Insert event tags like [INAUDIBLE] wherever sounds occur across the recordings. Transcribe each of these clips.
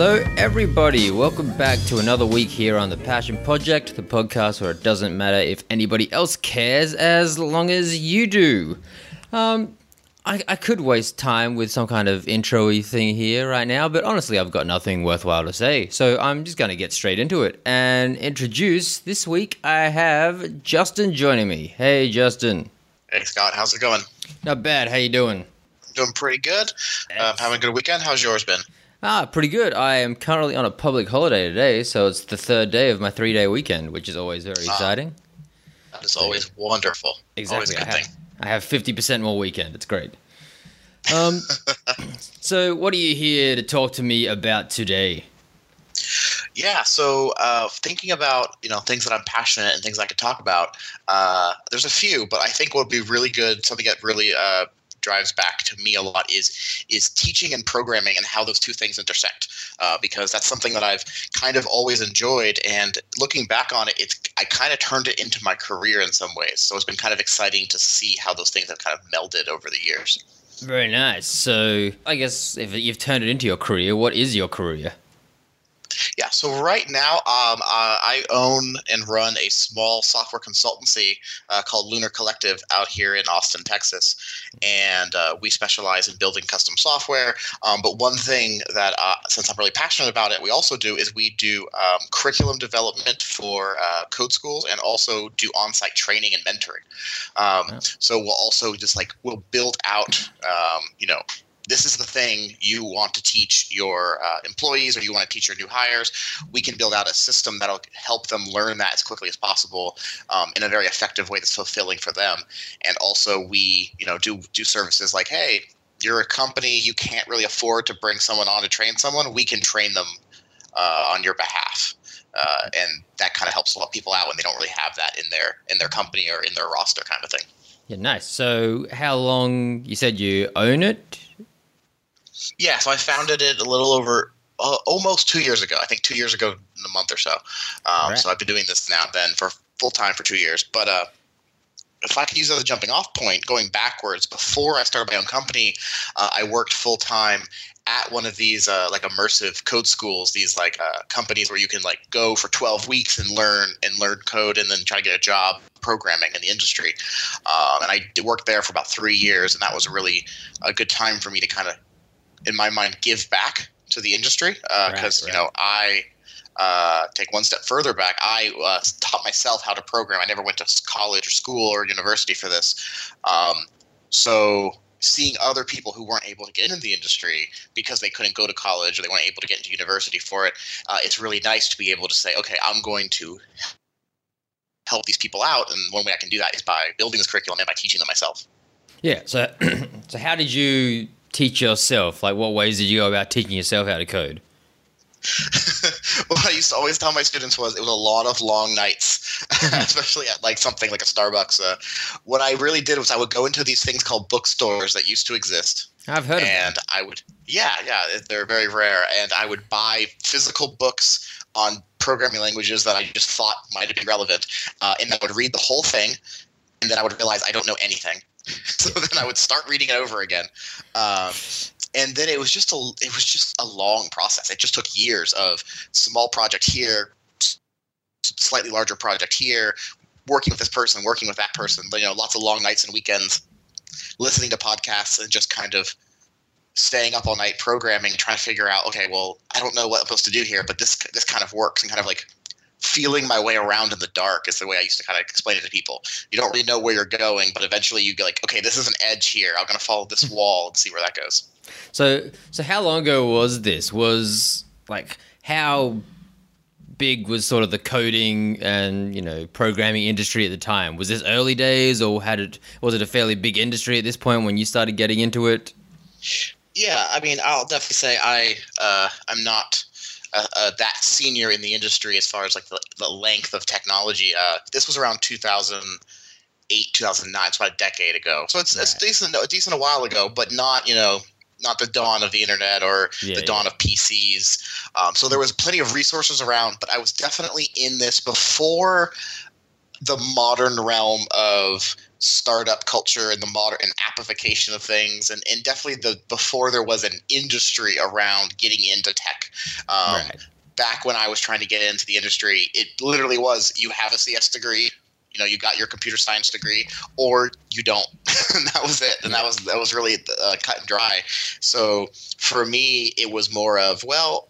Hello, everybody. Welcome back to another week here on the Passion Project, the podcast where it doesn't matter if anybody else cares as long as you do. Um, I, I could waste time with some kind of intro y thing here right now, but honestly, I've got nothing worthwhile to say. So I'm just going to get straight into it and introduce this week I have Justin joining me. Hey, Justin. Hey, Scott. How's it going? Not bad. How you doing? Doing pretty good. Uh, having a good weekend. How's yours been? Ah, pretty good. I am currently on a public holiday today, so it's the third day of my three day weekend, which is always very Ah, exciting. That is always wonderful. Always Exactly. a I have. I have 50% more weekend. It's great. Um, [LAUGHS] so, what are you here to talk to me about today? Yeah. So, uh, thinking about you know things that I'm passionate and things I could talk about. Uh, there's a few, but I think what would be really good, something that really uh, drives back to me a lot is is teaching and programming and how those two things intersect. Uh, because that's something that I've kind of always enjoyed, and looking back on it, it's I kind of turned it into my career in some ways. So it's been kind of exciting to see how those things have kind of melded over the years. Very nice. So, I guess if you've turned it into your career, what is your career? Yeah, so right now um, uh, I own and run a small software consultancy uh, called Lunar Collective out here in Austin, Texas. And uh, we specialize in building custom software. Um, but one thing that, uh, since I'm really passionate about it, we also do is we do um, curriculum development for uh, code schools and also do on site training and mentoring. Um, Wow. So we'll also just like, we'll build out, um, you know, this is the thing you want to teach your uh, employees or you want to teach your new hires. We can build out a system that'll help them learn that as quickly as possible um, in a very effective way that's fulfilling for them. And also we you know do do services like hey you're a company you can't really afford to bring someone on to train someone. We can train them uh, on your behalf. Uh, and that kind of helps a lot of people out when they don't really have that in their in their company or in their roster kind of thing. Yeah, nice. So, how long you said you own it? Yeah, so I founded it a little over uh, almost two years ago. I think two years ago in a month or so. Um, Alright. So I've been doing this now then for full time for two years. But uh, if I could use as a jumping off point, going backwards, before I started my own company, uh, I worked full time at one of these uh, like immersive code schools. These like uh, companies where you can like go for twelve weeks and learn and learn code, and then try to get a job programming in the industry. Um, and I worked there for about three years, and that was really a good time for me to kind of in my mind give back to the industry because Right, you know I uh, take one step further back. I uh, taught myself how to program. I never went to college or school or university for this. Um, so seeing other people who weren't able to get into the industry because they couldn't go to college or they weren't able to get into university for it, uh, it's really nice to be able to say, okay, I'm going to help these people out, and one way I can do that is by building this curriculum and by teaching them myself. Yeah. So, [CLEARS THROAT] so how did you teach yourself? Like, what ways did you go about teaching yourself how to code? [LAUGHS] what I used to always tell my students was it was a lot of long nights, [LAUGHS] especially at like something like a Starbucks. Uh, what I really did was I would go into these things called bookstores that used to exist, I've heard of and. I would, yeah, yeah, they're very rare, and I would buy physical books on programming languages that I just thought might have been relevant, uh, and I would read the whole thing, and then I would realize I don't know anything. [LAUGHS] so then I would start reading it over again. Um, and then it was just a it was just a long process. It just took years of small project here, slightly larger project here, working with this person, working with that person. You know, lots of long nights and weekends, listening to podcasts, and just kind of staying up all night programming, trying to figure out. Okay, well, I don't know what I'm supposed to do here, but this this kind of works, and kind of like feeling my way around in the dark is the way I used to kind of explain it to people. You don't really know where you're going, but eventually you go like, okay, this is an edge here. I'm going to follow this [LAUGHS] wall and see where that goes. So, so how long ago was this? Was like how big was sort of the coding and you know programming industry at the time? Was this early days, or had it was it a fairly big industry at this point when you started getting into it? Yeah, I mean, I'll definitely say I uh, I'm not uh, uh, that senior in the industry as far as like the, the length of technology. Uh, this was around 2008, 2009, so about a decade ago. So it's it's decent, a decent a while ago, but not you know not the dawn of the internet or Yeah, the dawn of PCs. Um, so there was plenty of resources around, but I was definitely in this before the modern realm of startup culture and the modern and appification of things and, and definitely the before there was an industry around getting into tech um, right. back when i was trying to get into the industry it literally was you have a cs degree you know you got your computer science degree or you don't. [LAUGHS] And that was it and that was that was really uh, cut and dry. So for me it was more of well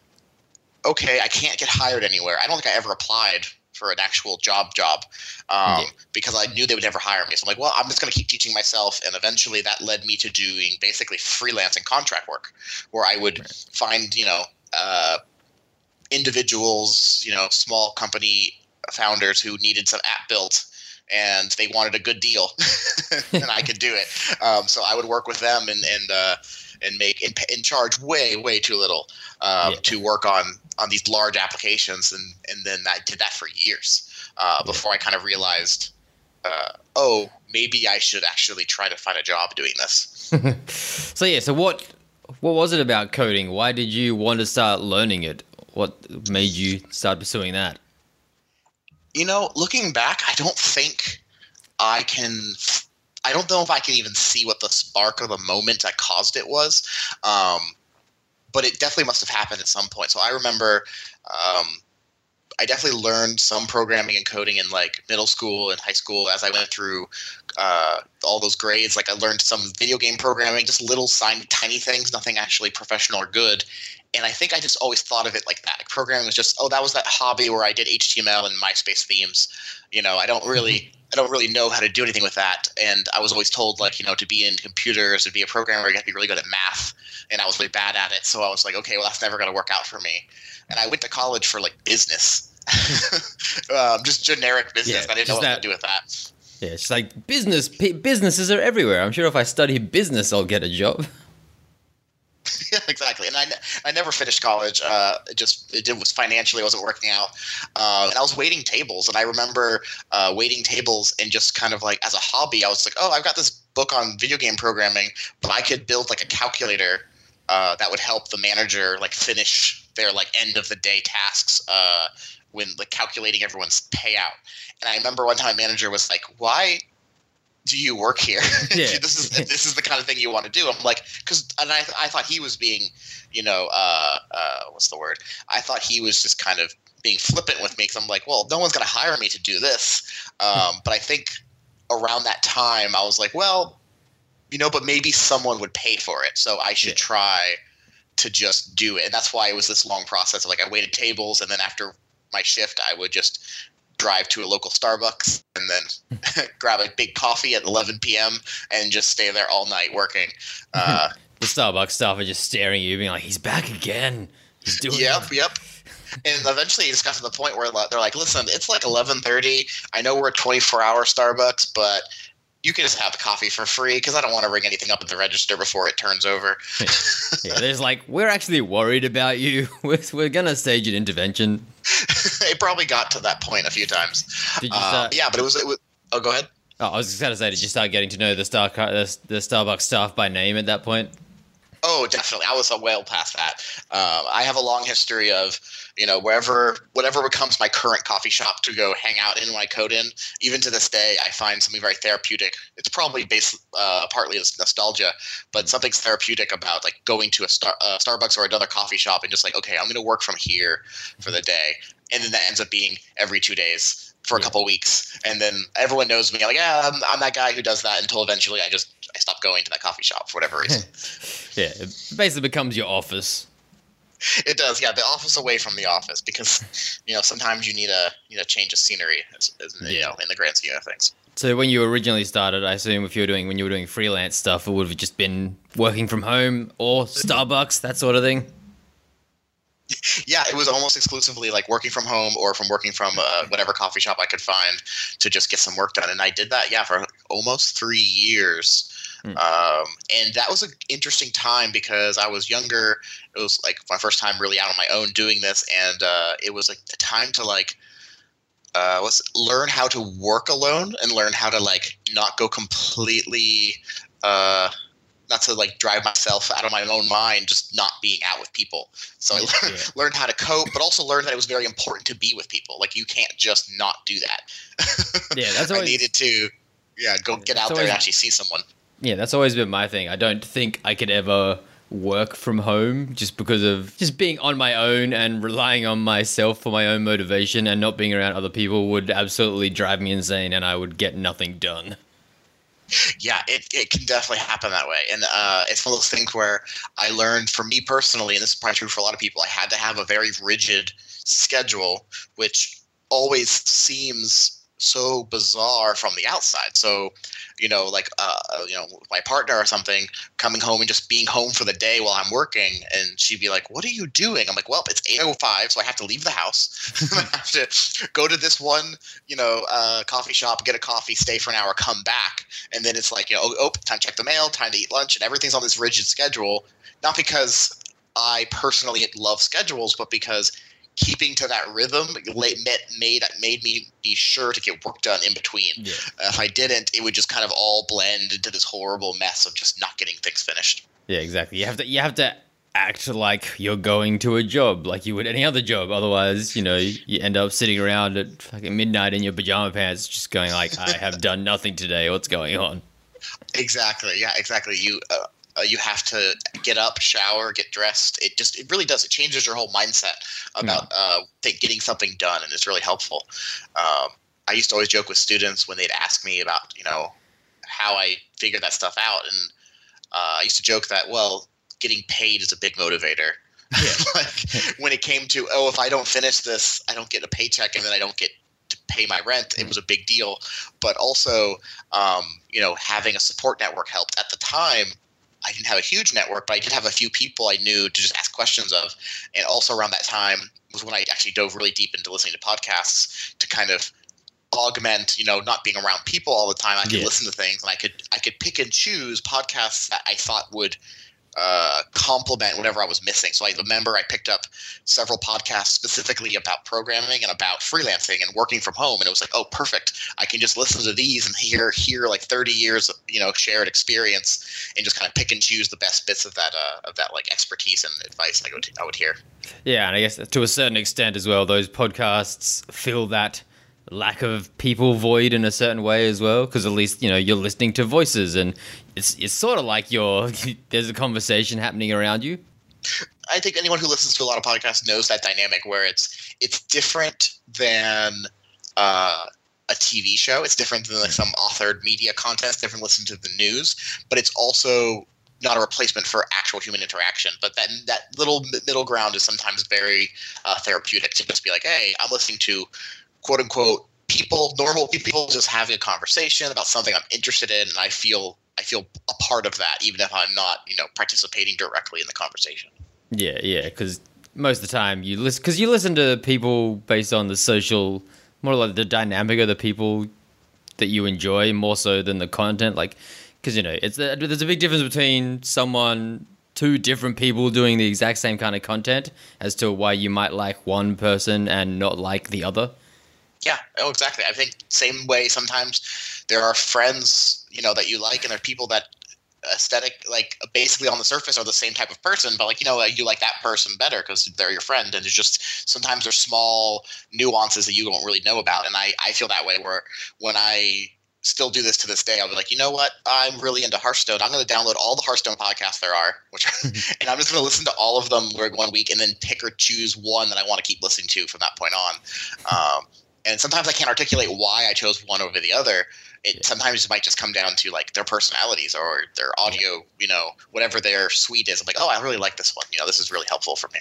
okay i can't get hired anywhere. I don't think i ever applied for an actual job job um, yeah. because I knew they would never hire me. So I'm like, well, I'm just going to keep teaching myself, and eventually that led me to doing basically freelance and contract work, where I would right. find you know uh, individuals, you know, small company founders who needed some app built. And they wanted a good deal, [LAUGHS] and I could do it. [LAUGHS] Um, so I would work with them and and uh, and make and, and charge way way too little um, yeah. to work on on these large applications, and and then I did that for years uh, before I kind of realized, uh, oh, maybe I should actually try to find a job doing this. [LAUGHS] so yeah, so what what was it about coding? Why did you want to start learning it? What made you start pursuing that? You know, looking back, I don't think I can I don't know if I can even see what the spark or the moment that caused it was. Um, but it definitely must have happened at some point. So I remember um, I definitely learned some programming and coding in like middle school and high school as I went through uh, all those grades. Like I learned some video game programming, just little tiny things, nothing actually professional or good. And I think I just always thought of it like that. Like programming was just, oh, that was that hobby where I did HTML and MySpace themes. You know, I don't really I don't really know how to do anything with that. And I was always told, like, you know, to be in computers, and be a programmer, you have to be really good at math. And I was really bad at it. So I was like, okay, well, that's never going to work out for me. And I went to college for like business, [LAUGHS] um, just generic business. Yeah, I didn't know what that, to do with that. Yeah, it's like business. Businesses are everywhere. I'm sure if I study business, I'll get a job. [LAUGHS] [LAUGHS] exactly. And I, I never finished college. Uh, it just it was financially wasn't working out. Uh, and I was waiting tables, and I remember uh, waiting tables and just kind of like as a hobby, I was like, oh, I've got this book on video game programming, but I could build like a calculator uh, that would help the manager like finish their like end of the day tasks uh, when like calculating everyone's payout. And I remember one time, manager was like, "Why do you work here? [LAUGHS] Yeah. this is [LAUGHS] this is the kind of thing you want to do. I'm like, because and I I thought he was being, you know, uh, uh, what's the word? I thought he was just kind of being flippant with me because I'm like, well, no one's going to hire me to do this. Um, but I think around that time, I was like, well, you know, but maybe someone would pay for it, so I should yeah. try to just do it. And that's why it was this long process. Like I waited tables, and then after my shift, I would just drive to a local Starbucks and then [LAUGHS] grab a big coffee at 11 p.m. and just stay there all night working. [LAUGHS] Uh, the Starbucks staff are just staring at you, being like, "He's back again. He's doing." Yep, it. yep. And eventually, it just got to the point where they're like, "Listen, it's like 11:30. I know we're a 24-hour Starbucks, but you can just have the coffee for free because I don't want to ring anything up at the register before it turns over. [LAUGHS] yeah, there's like, we're actually worried about you. We're, we're going to stage an intervention. [LAUGHS] it probably got to that point a few times. You start- uh, yeah, but it was, it was. Oh, go ahead. Oh, I was just going to say, did you start getting to know the, Star, the, the Starbucks staff by name at that point? Oh, definitely. I was a well past that. Um, I have a long history of, you know, wherever, whatever becomes my current coffee shop to go hang out in when I code in. Even to this day, I find something very therapeutic. It's probably based uh, partly as nostalgia, but something's therapeutic about like going to a Star, uh, Starbucks or another coffee shop and just like, okay, I'm going to work from here for the day, and then that ends up being every two days for a couple weeks, and then everyone knows me. Like, yeah, I'm, I'm, that guy who does that until eventually I just I stop going to that coffee shop for whatever reason. [LAUGHS] yeah, it basically becomes your office. It does, yeah. The office away from the office because you know sometimes you need a you know change of scenery, as, as, yeah. you know, in the grand scheme of things. So when you originally started, I assume if you were doing when you were doing freelance stuff, it would have just been working from home or Starbucks, that sort of thing yeah, it was almost exclusively like working from home or from working from uh, whatever coffee shop I could find to just get some work done. And I did that, yeah, for almost three years. Mm. Um, and that was an interesting time because I was younger. It was like my first time really out on my own doing this, and uh, it was like a time to like uh, let's learn how to work alone and learn how to like not go completely uh, not to like drive myself out of my own mind, just not being out with people. So I [LAUGHS] learned, yeah. learned how to cope, but also learned that it was very important to be with people. Like you can't just not do that. [LAUGHS] Yeah, that's always... I needed to. yeah, go get out there and actually see someone. Yeah, that's always been my thing. I don't think I could ever work from home just because of just being on my own and relying on myself for my own motivation and not being around other people would absolutely drive me insane and I would get nothing done. Yeah, it, it can definitely happen that way. And uh, it's one of those things where I learned for me personally, and this is probably true for a lot of people, I had to have a very rigid schedule, which always seems so bizarre from the outside. So, you know, like, uh, you know, my partner or something coming home and just being home for the day while I'm working, and she'd be like, "What are you doing?" I'm like, "Well, it's 8:05, so I have to leave the house. [LAUGHS] I [LAUGHS] have to go to this one, you know, uh, coffee shop, get a coffee, stay for an hour, come back, and then it's like, you know, oh, oh, time to check the mail, time to eat lunch, and everything's on this rigid schedule. Not because I personally love schedules, but because keeping to that rhythm made made made me be sure to get work done in between. Yeah. Uh, if I didn't, it would just kind of all blend into this horrible mess of just not getting things finished. Yeah, exactly. You have to you have to act like you're going to a job like you would any other job. Otherwise, you know, you end up sitting around at fucking midnight in your pajama pants just going like I have done nothing today. What's going on? Exactly. Yeah. Exactly. You uh, uh, you have to get up, shower, get dressed. It just it really does. It changes your whole mindset about uh, th- getting something done, and it's really helpful. Um, I used to always joke with students when they'd ask me about you know how I figured that stuff out, and uh, I used to joke that well, getting paid is a big motivator. Yeah. [LAUGHS] like when it came to oh, if I don't finish this, I don't get a paycheck, and then I don't get to pay my rent. It was a big deal, but also um, you know having a support network helped. At the time, I didn't have a huge network, but I did have a few people I knew to just ask questions of, and also around that time was when I actually dove really deep into listening to podcasts to kind of augment you know not being around people all the time i could Yeah. listen to things and i could i could pick and choose podcasts that i thought would uh, complement whatever I was missing. So I remember I picked up several podcasts specifically about programming and about freelancing and working from home, and it was like, oh, perfect! I can just listen to these and hear hear like thirty years, of, you know, shared experience, and just kind of pick and choose the best bits of that uh, of that like expertise and advice I would I would hear. Yeah, and I guess to a certain extent as well, those podcasts fill that lack of people void in a certain way as well, because at least you know you're listening to voices, and it's it's sort of like you're [LAUGHS] there's a conversation happening around you. I think anyone who listens to a lot of podcasts knows that dynamic where it's it's different than uh, a TV show. It's different than like some authored media content. It's different listening to the news, but it's also not a replacement for actual human interaction. But that that little middle ground is sometimes very uh, therapeutic to just be like, hey, I'm listening to quote unquote people, normal people, just having a conversation about something I'm interested in, and I feel I feel a part of that, even if I'm not, you know, participating directly in the conversation. Yeah, yeah, because most of the time you listen because you listen to people based on the social, more like the dynamic of the people that you enjoy more so than the content. Like, because you know, it's a, there's a big difference between someone, two different people doing the exact same kind of content as to why you might like one person and not like the other. Yeah, oh, exactly. I think same way. Sometimes there are friends, you know, that you like, and there are people that aesthetic, like basically on the surface, are the same type of person, but like you know, you like that person better because they're your friend, and it's just sometimes there's small nuances that you don't really know about, and I I feel that way where when I still do this to this day. I'll be like, you know what? I'm really into Hearthstone. I'm going to download all the Hearthstone podcasts there are, which, [LAUGHS] and I'm just going to listen to all of them for one week, and then pick or choose one that I want to keep listening to from that point on. Um, and sometimes I can't articulate why I chose one over the other. It Yeah. sometimes it might just come down to like their personalities or their audio, you know, whatever their suite is. I'm like, oh, I really like this one. You know, this is really helpful for me.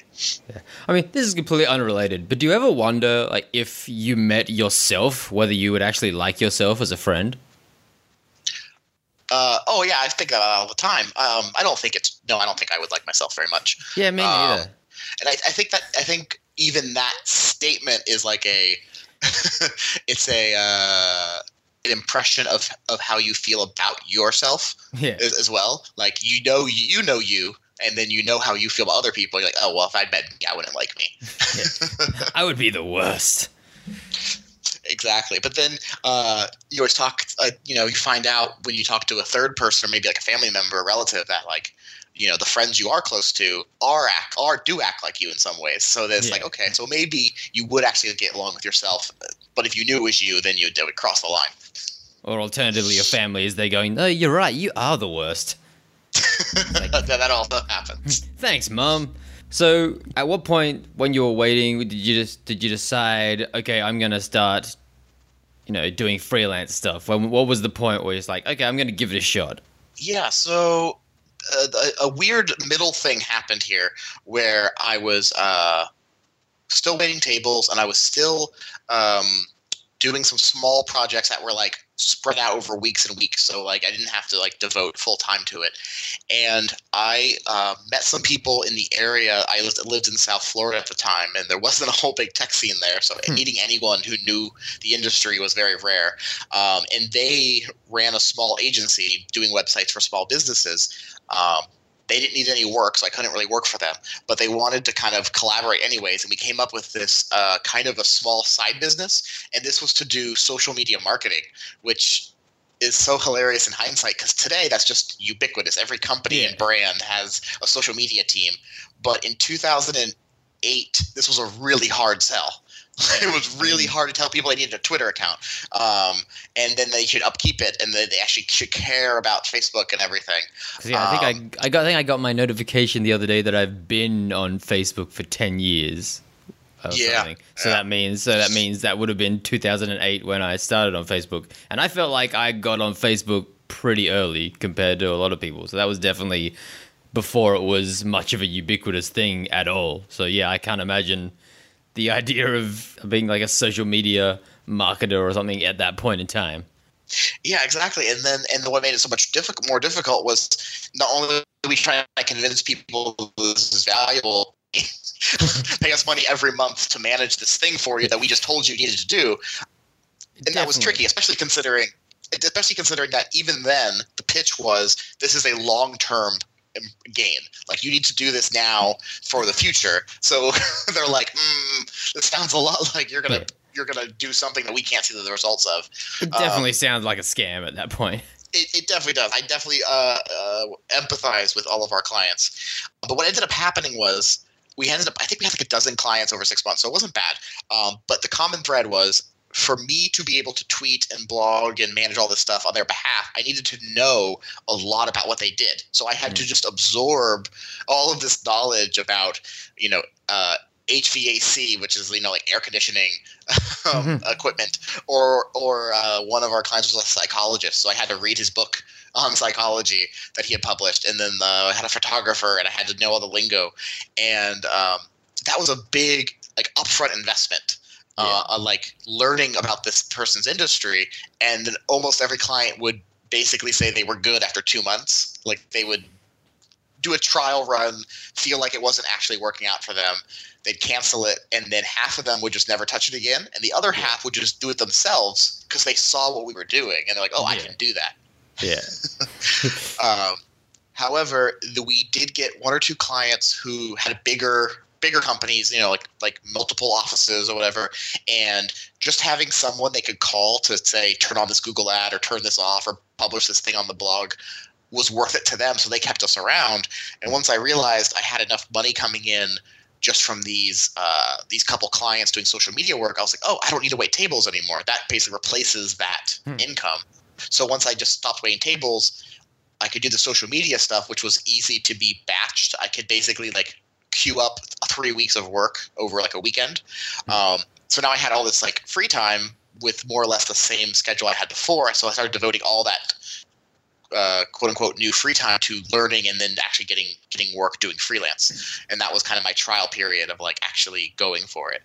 Yeah. I mean, this is completely unrelated, but do you ever wonder, like, if you met yourself, whether you would actually like yourself as a friend? Uh, oh yeah, I think that all the time. Um, I don't think it's no, I don't think I would like myself very much. Yeah, me Um, neither. and I, I think that I think even that statement is like a [LAUGHS] it's a uh, an impression of of how you feel about yourself yeah. as, as well. Like you know you know you, and then you know how you feel about other people. You're like, oh well, if I met me, I wouldn't like me. [LAUGHS] [LAUGHS] I would be the worst. exactly. But then uh, you always talk. Uh, you know, you find out when you talk to a third person, or maybe like a family member, a relative, that like you know the friends you are close to are act are do act like you in some ways. So there's Yeah. like okay, so maybe you would actually get along with yourself. But if you knew it was you, then you would cross the line. Or alternatively, your family is they going, "No, you're right. You are the worst." [LAUGHS] that, that also happens. [LAUGHS] Thanks, mom. So, at what point when you were waiting, did you just did you decide, okay, I'm gonna start, you know, doing freelance stuff? When, what was the point where it's like, okay, I'm gonna give it a shot? Yeah, so a, a weird middle thing happened here where I was uh, still waiting tables and I was still um, doing some small projects that were like spread out over weeks and weeks so like i didn't have to like devote full time to it. And i uh, met some people in the area. I lived, lived in south florida at the time and there wasn't a whole big tech scene there so hmm. meeting anyone who knew the industry was very rare. Um, and they ran a small agency doing websites for small businesses um, they didn't need any work, so I couldn't really work for them. But they wanted to kind of collaborate anyways, and we came up with this uh, kind of a small side business, and this was to do social media marketing, which is so hilarious in hindsight because today that's just ubiquitous. Every company yeah. and brand has a social media team, but in 2008, this was a really hard sell [LAUGHS] it was really hard to tell people they needed a Twitter account, um, and then they should upkeep it, and they actually should care about Facebook and everything. Yeah, I think I, I got, I think I got my notification the other day that I've been on Facebook for ten years. yeah, something. so yeah. that means so that means that would have been 2008 when I started on Facebook, and I felt like I got on Facebook pretty early compared to a lot of people. So that was definitely before it was much of a ubiquitous thing at all. So yeah, I can't imagine the idea of being like a social media marketer or something at that point in time. Yeah, exactly. And then, and what made it so much difficult, more difficult was not only we trying to convince people this is valuable, [LAUGHS] pay us money every month to manage this thing for you that we just told you needed to do, and Definitely. that was tricky, especially considering, especially considering that even then the pitch was this is a long term gain. Like you need to do this now for the future. So [LAUGHS] they're like, mm, this sounds a lot like you're gonna you're gonna do something that we can't see the results of. It definitely um, sounds like a scam at that point. It, it definitely does. I definitely uh, uh, empathize with all of our clients. But what ended up happening was we ended up. I think we had like a dozen clients over six months, so it wasn't bad. Um, but the common thread was for me to be able to tweet and blog and manage all this stuff on their behalf, I needed to know a lot about what they did. So I had mm. to just absorb all of this knowledge about, you know, uh, HVAC, which is you know like air conditioning [LAUGHS] um, mm-hmm. equipment, or or uh, one of our clients was a psychologist, so I had to read his book [LAUGHS] on psychology that he had published, and then uh, I had a photographer, and I had to know all the lingo, and um, that was a big like upfront investment uh, yeah. like learning about this person's industry, and then almost every client would basically say they were good after two months. Like they would do a trial run, feel like it wasn't actually working out for them. They'd cancel it, and then half of them would just never touch it again, and the other half would just do it themselves because they saw what we were doing, and they're like, "Oh, yeah. I can do that." Yeah. [LAUGHS] um, however, the, we did get one or two clients who had a bigger bigger companies, you know, like like multiple offices or whatever, and just having someone they could call to say turn on this Google ad or turn this off or publish this thing on the blog was worth it to them, so they kept us around. And once I realized I had enough money coming in just from these uh, these couple clients doing social media work, I was like, oh, I don't need to wait tables anymore. That basically replaces that hmm. income. So once I just stopped waiting tables, I could do the social media stuff, which was easy to be batched. I could basically like queue up three weeks of work over like a weekend. Um, so now I had all this like free time with more or less the same schedule I had before. So I started devoting all that uh, quote unquote new free time to learning and then actually getting getting work doing freelance. And that was kind of my trial period of like actually going for it.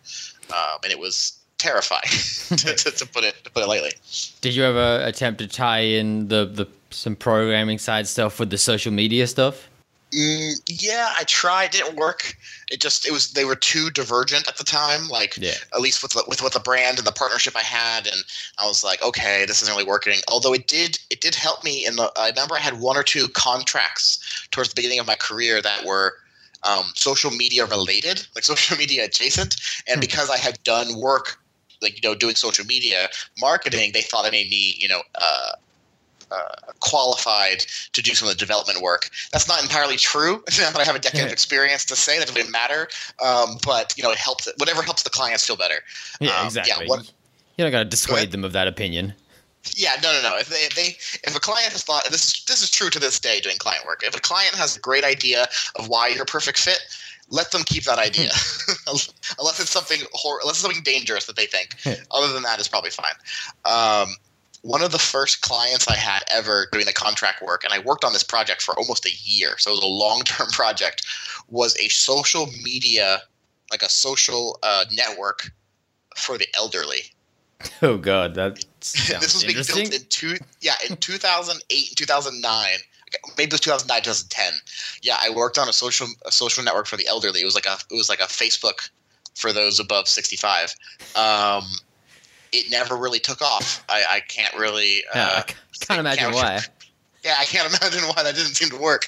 Um, and it was terrifying [LAUGHS] to, to, to, put it to put it lightly. Did you ever attempt to tie in the the some programming side stuff with the social media stuff? Mm, yeah, I tried. It didn't work. It just it was they were too divergent at the time. Like yeah. at least with the, with with the brand and the partnership I had, and I was like, okay, this isn't really working. Although it did it did help me. In the I remember I had one or two contracts towards the beginning of my career that were um, social media related, like [LAUGHS] social media adjacent, and hmm. because I had done work like you know doing social media marketing, they thought it made me you know. Uh, uh, qualified to do some of the development work. That's not entirely true. [LAUGHS] but I have a decade yeah. of experience to say that it doesn't matter. Um, but you know, it helps. Whatever helps the clients feel better. Yeah, um, exactly. Yeah, what, you don't got to dissuade them of that opinion. Yeah, no, no, no. If they, if they, if a client has thought this is this is true to this day doing client work. If a client has a great idea of why you're a perfect fit, let them keep that idea, [LAUGHS] [LAUGHS] unless it's something hor- unless it's something dangerous that they think. Other than that, it's probably fine. Um, one of the first clients I had ever doing the contract work, and I worked on this project for almost a year, so it was a long term [LAUGHS] project, was a social media, like a social uh, network for the elderly. [LAUGHS] Oh god, that [LAUGHS] this was being built in two, yeah, in 2008 and 2009. Maybe it was 2009, 2010. Yeah, I worked on a social a social network for the elderly. It was like a it was like a Facebook for those above 65. Um, it never really took off. I, I can't really. Yeah, Uh, I c- can't imagine count- why. [LAUGHS] Yeah, I can't imagine why that didn't seem to work,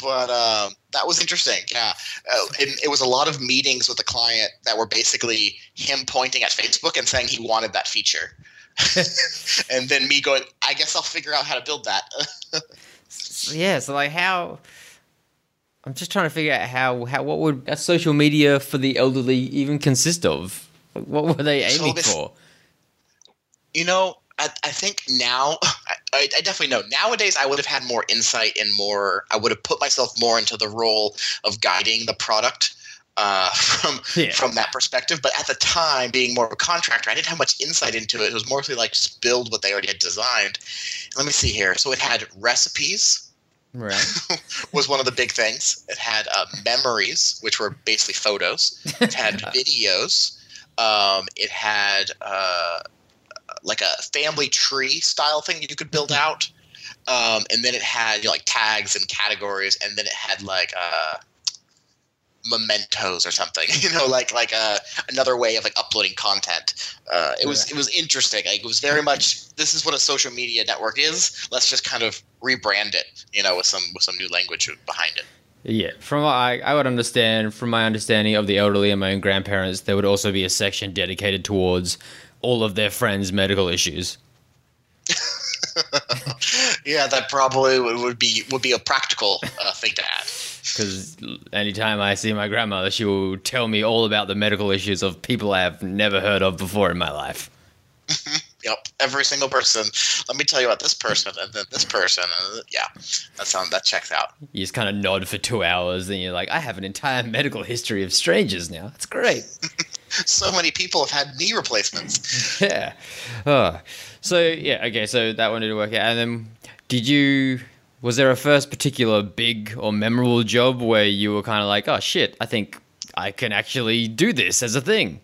but um, that was interesting. Yeah, uh, and it was a lot of meetings with the client that were basically him pointing at Facebook and saying he wanted that feature, [LAUGHS] and then me going, "I guess I'll figure out how to build that." [LAUGHS] Yeah, so like how I'm just trying to figure out how how what would a social media for the elderly even consist of? What were they So aiming this- for? You know, I, I think now, [LAUGHS] I, I definitely know. Nowadays, I would have had more insight and more. I would have put myself more into the role of guiding the product uh, [LAUGHS] from Yeah. from that perspective. But at the time, being more of a contractor, I didn't have much insight into it. It was mostly like just build what they already had designed. Let me see here. So it had recipes Right. [LAUGHS] was one of the big things. It had uh, memories, which were basically photos. It had videos. Um, it had uh, like a family tree style thing you could build out. Um, and then it had you know, like tags and categories, and then it had like uh, mementos or something. [LAUGHS] You know, like like uh, another way of like uploading content. Uh, it was it was interesting. Like it was very much this is what a social media network is. Let's just kind of rebrand it. You know, with some with some new language behind it. Yeah, from what I I would understand from my understanding of the elderly and my own grandparents, there would also be a section dedicated towards all of their friends' medical issues. [LAUGHS] yeah, that probably would, be would be a practical uh, thing to add. Because anytime I see my grandmother, she will tell me all about the medical issues of people I have never heard of before in my life. [LAUGHS] Yep, every single person. Let me tell you about this person and then this person. And yeah, that sound that checks out. You just kind of nod for two hours, and you're like, I have an entire medical history of strangers now. That's great. [LAUGHS] [LAUGHS] So many people have had knee replacements. [LAUGHS] yeah. Oh. So yeah, okay. So that one didn't work out. And then, did you? Was there a first particular big or memorable job where you were kind of like, oh shit, I think I can actually do this as a thing?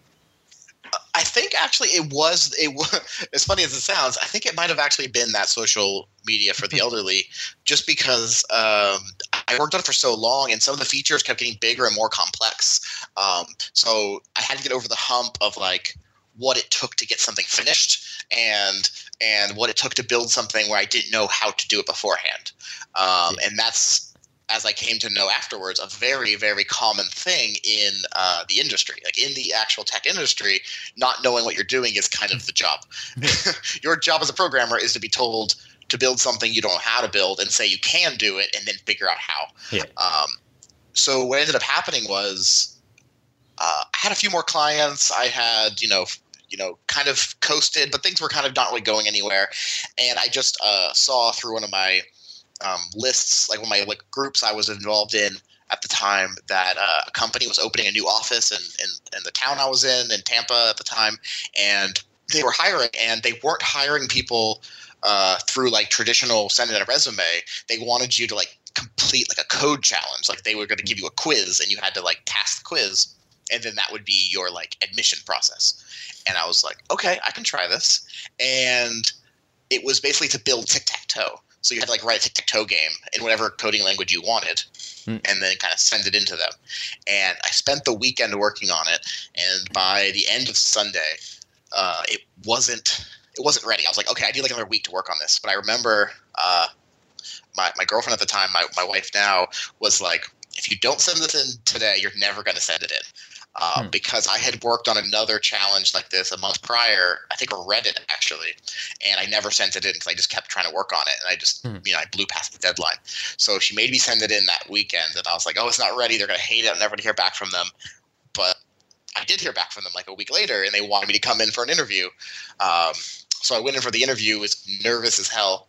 I think actually it was it was [LAUGHS] as funny as it sounds. I think it might have actually been that social media for the elderly, just because um, I worked on it for so long, and some of the features kept getting bigger and more complex. Um, so I had to get over the hump of like what it took to get something finished, and and what it took to build something where I didn't know how to do it beforehand. Um, and that's as I came to know afterwards, a very, very common thing in uh, the industry. Like in the actual tech industry, not knowing what you're doing is kind of the job. [LAUGHS] Your job as a programmer is to be told to build something you don't know how to build and say you can do it and then figure out how. Yeah. Um, so what ended up happening was uh, I had a few more clients. I had, you know, you know, kind of coasted, but things were kind of not really going anywhere. And I just uh, saw through one of my um, lists, like one of my like groups I was involved in at the time, that uh, a company was opening a new office in, in in the town I was in in Tampa at the time, and they were hiring, and they weren't hiring people uh, through like traditional send in a resume. They wanted you to like complete like a code challenge, like they were going to give you a quiz, and you had to like pass the quiz, and then that would be your like admission process. And I was like, okay, I can try this, and it was basically to build tic tac toe. So you had to like write a tic tac toe game in whatever coding language you wanted, Hmm. and then kind of send it into them. And I spent the weekend working on it, and by the end of Sunday, uh, it wasn't it wasn't ready. I was like, okay, I need like another week to work on this. But I remember uh, my my girlfriend at the time, my my wife now, was like, if you don't send this in today, you're never going to send it in. Uh, Hmm. Because I had worked on another challenge like this a month prior, I think Reddit actually, and I never sent it in because I just kept trying to work on it, and I just Hmm. you know I blew past the deadline. So she made me send it in that weekend, and I was like, oh, it's not ready. They're going to hate it. I'm never going to hear back from them. But I did hear back from them like a week later, and they wanted me to come in for an interview. Um, so I went in for the interview, was nervous as hell.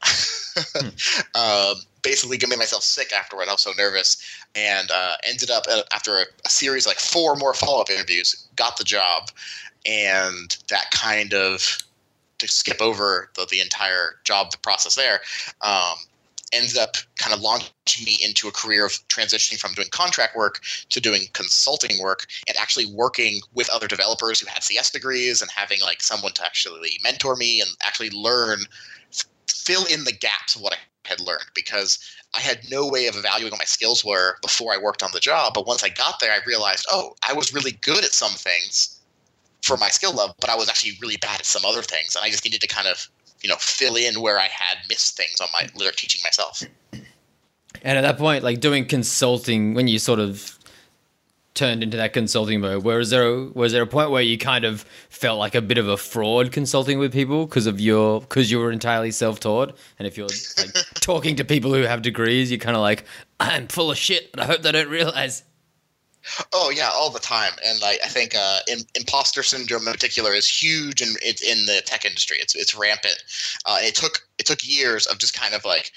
hmm. [LAUGHS] um, basically, giving myself sick afterward. I was so nervous, and uh, ended up uh, after a, a series like four more follow up interviews, got the job, and that kind of to skip over the, the entire job the process there um, ended up kind of launching me into a career of transitioning from doing contract work to doing consulting work and actually working with other developers who had CS degrees and having like someone to actually mentor me and actually learn, fill in the gaps of what I had learned because I had no way of evaluating what my skills were before I worked on the job. But once I got there, I realized, oh, I was really good at some things for my skill level, but I was actually really bad at some other things. And I just needed to kind of you know fill in where I had missed things on my teaching myself. And at that point, like doing consulting, when you sort of turned into that consulting mode, was there was there a point where you kind of felt like a bit of a fraud consulting with people because of your because you were entirely self taught, and if you're like [LAUGHS] talking to people who have degrees, you're kind of like I'm full of shit, but I hope they don't realize. Oh yeah, all the time, and I, I think uh, in, imposter syndrome in particular is huge and it's in the tech industry. It's it's rampant. Uh, it took it took years of just kind of like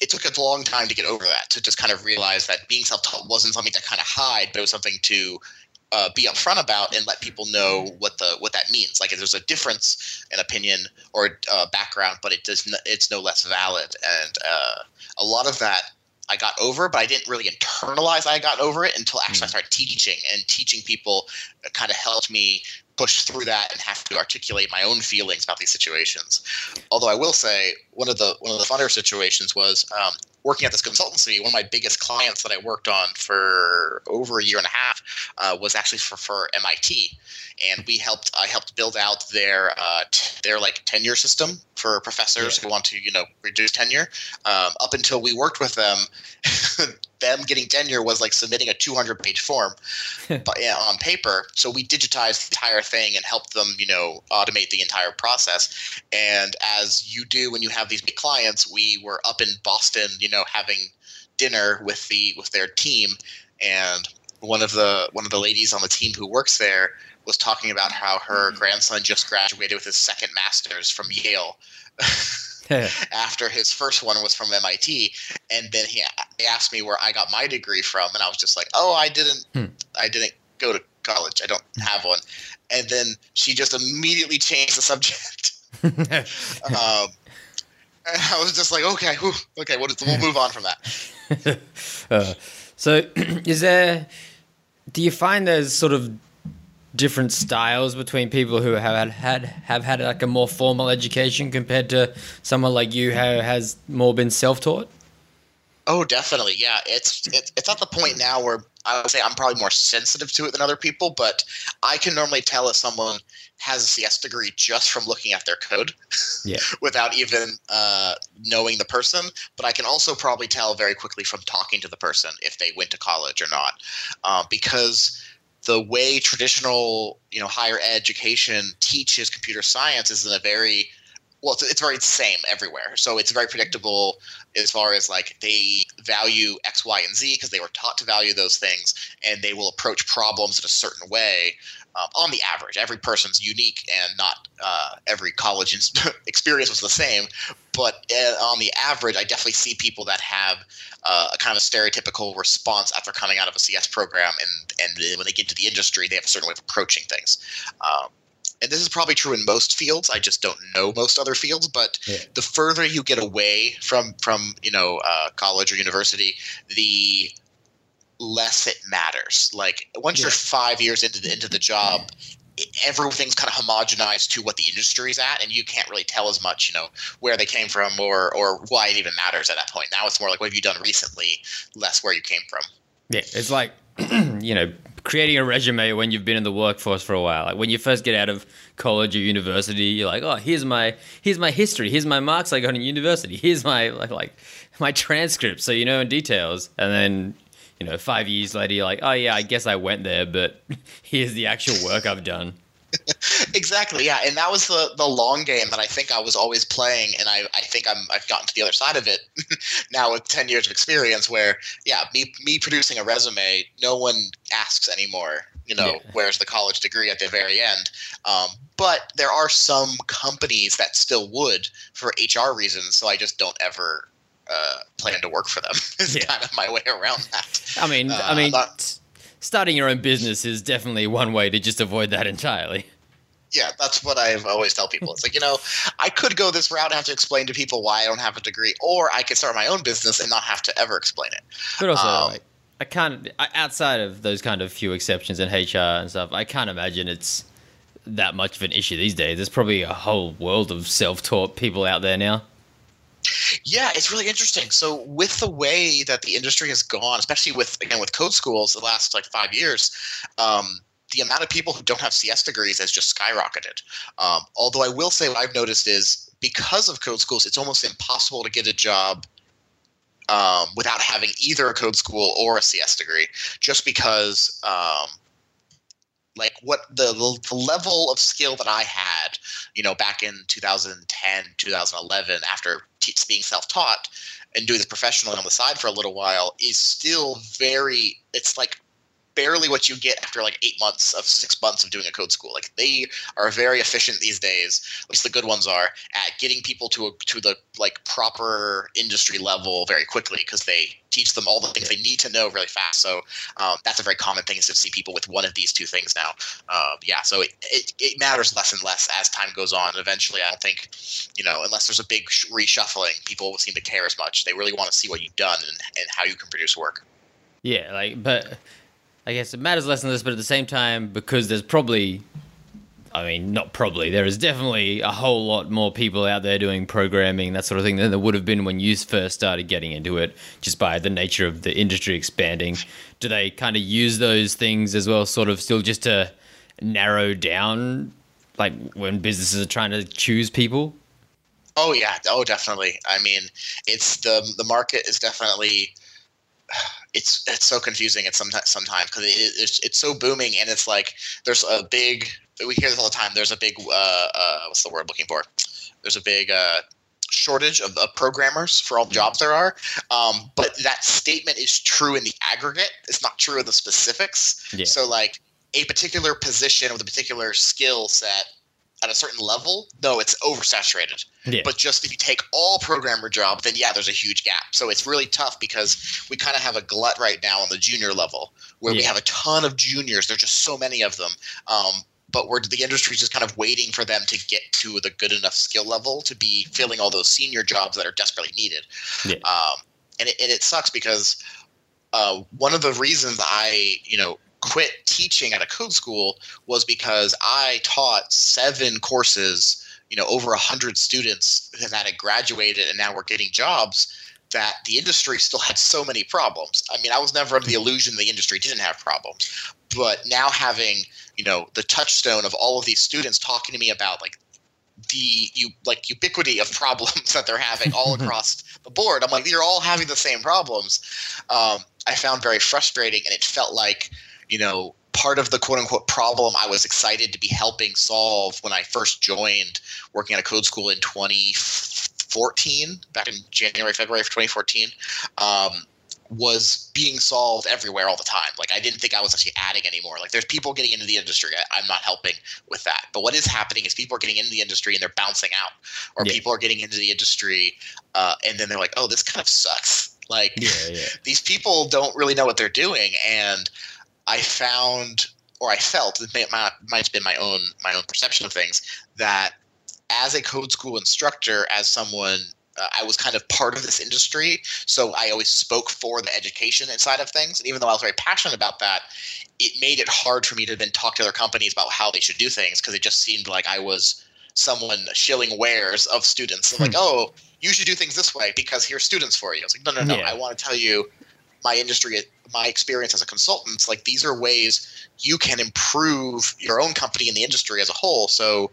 it took a long time to get over that to just kind of realize that being self-taught wasn't something to kind of hide, but it was something to uh, be upfront about and let people know what the what that means. Like there's a difference in opinion or uh, background, but it does n- it's no less valid. And uh, a lot of that I got over, but I didn't really internalize I got over it until actually mm. I started teaching and teaching people kind of helped me push through that and have to articulate my own feelings about these situations. Although I will say one of the one of the funner situations was um, working at this consultancy. One of my biggest clients that I worked on for over a year and a half uh, was actually for, for MIT, and we helped. I helped build out their uh, t- their like tenure system for professors yeah. who want to you know reduce tenure. Um, up until we worked with them, [LAUGHS] them getting tenure was like submitting a 200 page form but, yeah, on paper. So we digitized the entire thing and helped them you know automate the entire process. And as you do when you have these big clients, we were up in Boston, you know, having dinner with the with their team and one of the one of the ladies on the team who works there was talking about how her mm-hmm. grandson just graduated with his second master's from Yale. [LAUGHS] [LAUGHS] [LAUGHS] after his first one was from MIT, and then he, asked me where I got my degree from, and I was just like, "Oh, I didn't, hmm. I didn't go to college. I don't hmm. have one." And then she just immediately changed the subject. [LAUGHS] um, and I was just like, "Okay, whew, okay, we'll, we'll move on from that." uh, so, [CLEARS THROAT] is there? Do you find there's sort of different styles between people who have had, have had like a more formal education compared to someone like you who has more been self-taught? Oh, definitely. Yeah, it's it's it's at the point now where I would say I'm probably more sensitive to it than other people, but I can normally tell if someone has a CS degree just from looking at their code, yeah. [LAUGHS] without even uh, knowing the person. But I can also probably tell very quickly from talking to the person if they went to college or not, uh, because the way traditional you know higher education teaches computer science is in a very well it's, it's very same everywhere. So it's very predictable as far as like they value x y and z because they were taught to value those things and they will approach problems in a certain way um, on the average every person's unique and not uh, every college [LAUGHS] experience was the same but uh, on the average i definitely see people that have uh, a kind of stereotypical response after coming out of a cs program and, and when they get to the industry they have a certain way of approaching things um, and this is probably true in most fields. I just don't know most other fields. But yeah. the further you get away from from you know uh, college or university, the less it matters. Like once yeah. you're five years into the into the job, everything's kind of homogenized to what the industry is at, and you can't really tell as much, you know, where they came from or or why it even matters at that point. Now it's more like what have you done recently, less where you came from. Yeah, it's like [CLEARS THROAT] you know creating a resume when you've been in the workforce for a while. Like when you first get out of college or university, you're like, oh, here's my here's my history, here's my marks I got in university, here's my like like my transcript, so you know in details. And then you know five years later, you're like, oh yeah, I guess I went there, but [LAUGHS] here's the actual work I've done. [LAUGHS] exactly yeah and that was the the long game that i think i was always playing and i, I think i'm i've gotten to the other side of it [LAUGHS] now with 10 years of experience where yeah me me producing a resume no one asks anymore you know, Yeah. where's the college degree at the very end? Um, but there are some companies that still would for HR reasons, so I just don't ever uh, plan to work for them. [LAUGHS] is Yeah. kind of my way around that. I mean, Uh, I mean, not- starting your own business is definitely one way to just avoid that entirely. Yeah, that's what I've always tell people. It's like, you know, I could go this route and have to explain to people why I don't have a degree, or I could start my own business and not have to ever explain it. But also, Um, like, I can't outside of those kind of few exceptions in HR and stuff. I can't imagine it's that much of an issue these days. There's probably a whole world of self-taught people out there now. Yeah, it's really interesting. So with the way that the industry has gone, especially with again with code schools the last like five years, um, the amount of people who don't have CS degrees has just skyrocketed. Um, although I will say what I've noticed is because of code schools, it's almost impossible to get a job um, without having either a code school or a CS degree, just because um, like what the, the level of skill that I had, you know, back in 2010, 2011, after te- being self-taught and doing this professionally on the side for a little while, is still very. It's like barely what you get after like eight months of six months of doing a code school. Like they are very efficient these days, at least the good ones are, at getting people to a, to the like proper industry level very quickly because they teach them all the things they need to know really fast. So um, that's a very common thing is to see people with one of these two things now. Uh, yeah, so it, it, it matters less and less as time goes on. Eventually, I don't think, you know, unless there's a big reshuffling, people seem to care as much. They really want to see what you've done and, and how you can produce work. Yeah, like, but I guess it matters less than this, but at the same time, because there's probably, I mean, not probably, there is definitely a whole lot more people out there doing programming, that sort of thing, than there would have been when you first started getting into it, just by the nature of the industry expanding. Do they kind of use those things as well, sort of still just to narrow down, like when businesses are trying to choose people? Oh yeah, oh definitely. I mean, it's the the market is definitely it's it's so confusing at sometimes sometimes because it, it's it's so booming and it's like there's a big we hear this all the time. There's a big uh, uh, what's the word I'm looking for? There's a big uh, shortage of, of programmers for all the jobs there are. Um, but that statement is true in the aggregate. It's not true in the specifics. Yeah. So like a particular position with a particular skill set at a certain level, no, it's oversaturated. Yeah. But just if you take all programmer jobs, then yeah, there's a huge gap. So it's really tough because we kind of have a glut right now on the junior level where we have a ton of juniors. There's just so many of them. Um, but we're the industry's just kind of waiting for them to get to the good enough skill level to be filling all those senior jobs that are desperately needed. Yeah. Um, and, it, and it sucks because uh, one of the reasons I, you know, quit teaching at a code school was because I taught seven courses, you know, over a hundred students that had graduated and now were getting jobs. That the industry still had so many problems. I mean, I was never under the illusion the industry didn't have problems, but now having you know the touchstone of all of these students talking to me about like the you like ubiquity of [LAUGHS] problems that they're having all [LAUGHS] across the board. I'm like, you're all having the same problems. Um, I found very frustrating, and it felt like you know part of the quote unquote problem I was excited to be helping solve when I first joined working at a code school in 2014, back in January, February of 2014. Um, was being solved everywhere all the time. Like I didn't think I was actually adding anymore. Like there's people getting into the industry. I, I'm not helping with that. But what is happening is people are getting into the industry and they're bouncing out, or Yeah. people are getting into the industry uh, and then they're like, oh, this kind of sucks. Like Yeah, yeah. [LAUGHS] these people don't really know what they're doing, and I found or I felt it may, might, might have been my own my own perception of things that as a code school instructor, as someone uh, I was kind of part of this industry, so I always spoke for the education side of things. And even though I was very passionate about that, it made it hard for me to then talk to other companies about how they should do things because it just seemed like I was someone shilling wares of students. I'm like, oh, you should do things this way because here's students for you. I was like, no, no, no. Yeah. I want to tell you my industry, my experience as a consultant. Like these are ways you can improve your own company and the industry as a whole. So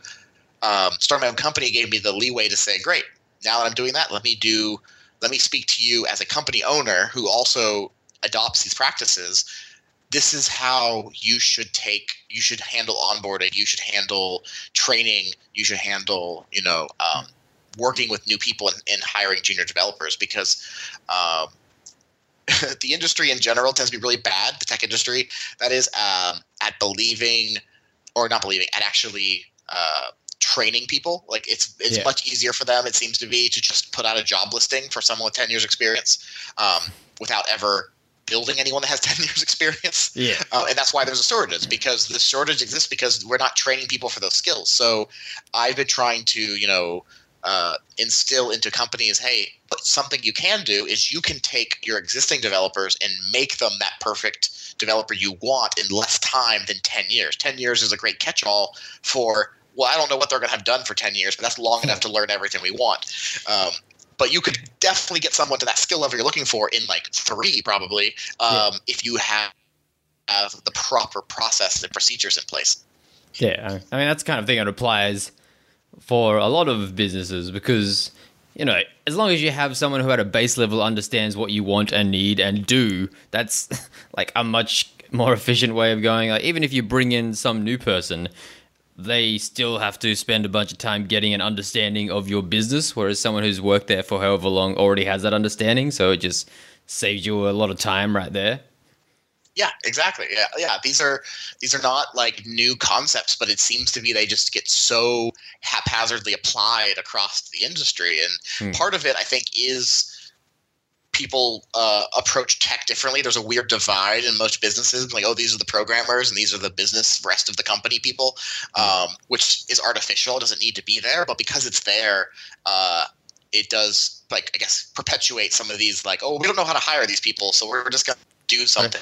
um, starting my own company gave me the leeway to say, great, now that I'm doing that, let me do, let me speak to you as a company owner who also adopts these practices. This is how you should take, you should handle onboarding, you should handle training, you should handle, you know, um, working with new people and, and hiring junior developers because um, [LAUGHS] the industry in general tends to be really bad. The tech industry, that is, um, at believing or not believing, at actually uh, training people. Like it's it's Yeah. much easier for them. It seems to be to just put out a job listing for someone with ten years experience, um, without ever building anyone that has [LAUGHS] ten years experience. Yeah. Uh, and that's why there's a shortage because the shortage exists because we're not training people for those skills. So I've been trying to, you know, uh, instill into companies, hey, but something you can do is you can take your existing developers and make them that perfect developer you want in less time than 10 years. 10 years is a great catch-all for, well, I don't know what they're going to have done for 10 years, but that's long enough to learn everything we want. Um, but you could definitely get someone to that skill level you're looking for in like three, probably, um, if you have have the proper process and procedures in place. Yeah, I mean that's the kind of thing that applies for a lot of businesses because you know as long as you have someone who at a base level understands what you want and need and do, that's [LAUGHS] like a much more efficient way of going. Like even if you bring in some new person, they still have to spend a bunch of time getting an understanding of your business, whereas someone who's worked there for however long already has that understanding. So it just saves you a lot of time right there. Yeah, exactly. Yeah, yeah. These are these are not like new concepts, but it seems to be they just get so haphazardly applied across the industry, and Hmm. part of it, I think, is people uh, approach tech differently. There's a weird divide in most businesses, like oh, these are the programmers and these are the business rest of the company people, um, which is artificial. It doesn't need to be there, but because it's there, uh, it does like I guess perpetuate some of these like oh, we don't know how to hire these people, so we're just gonna do something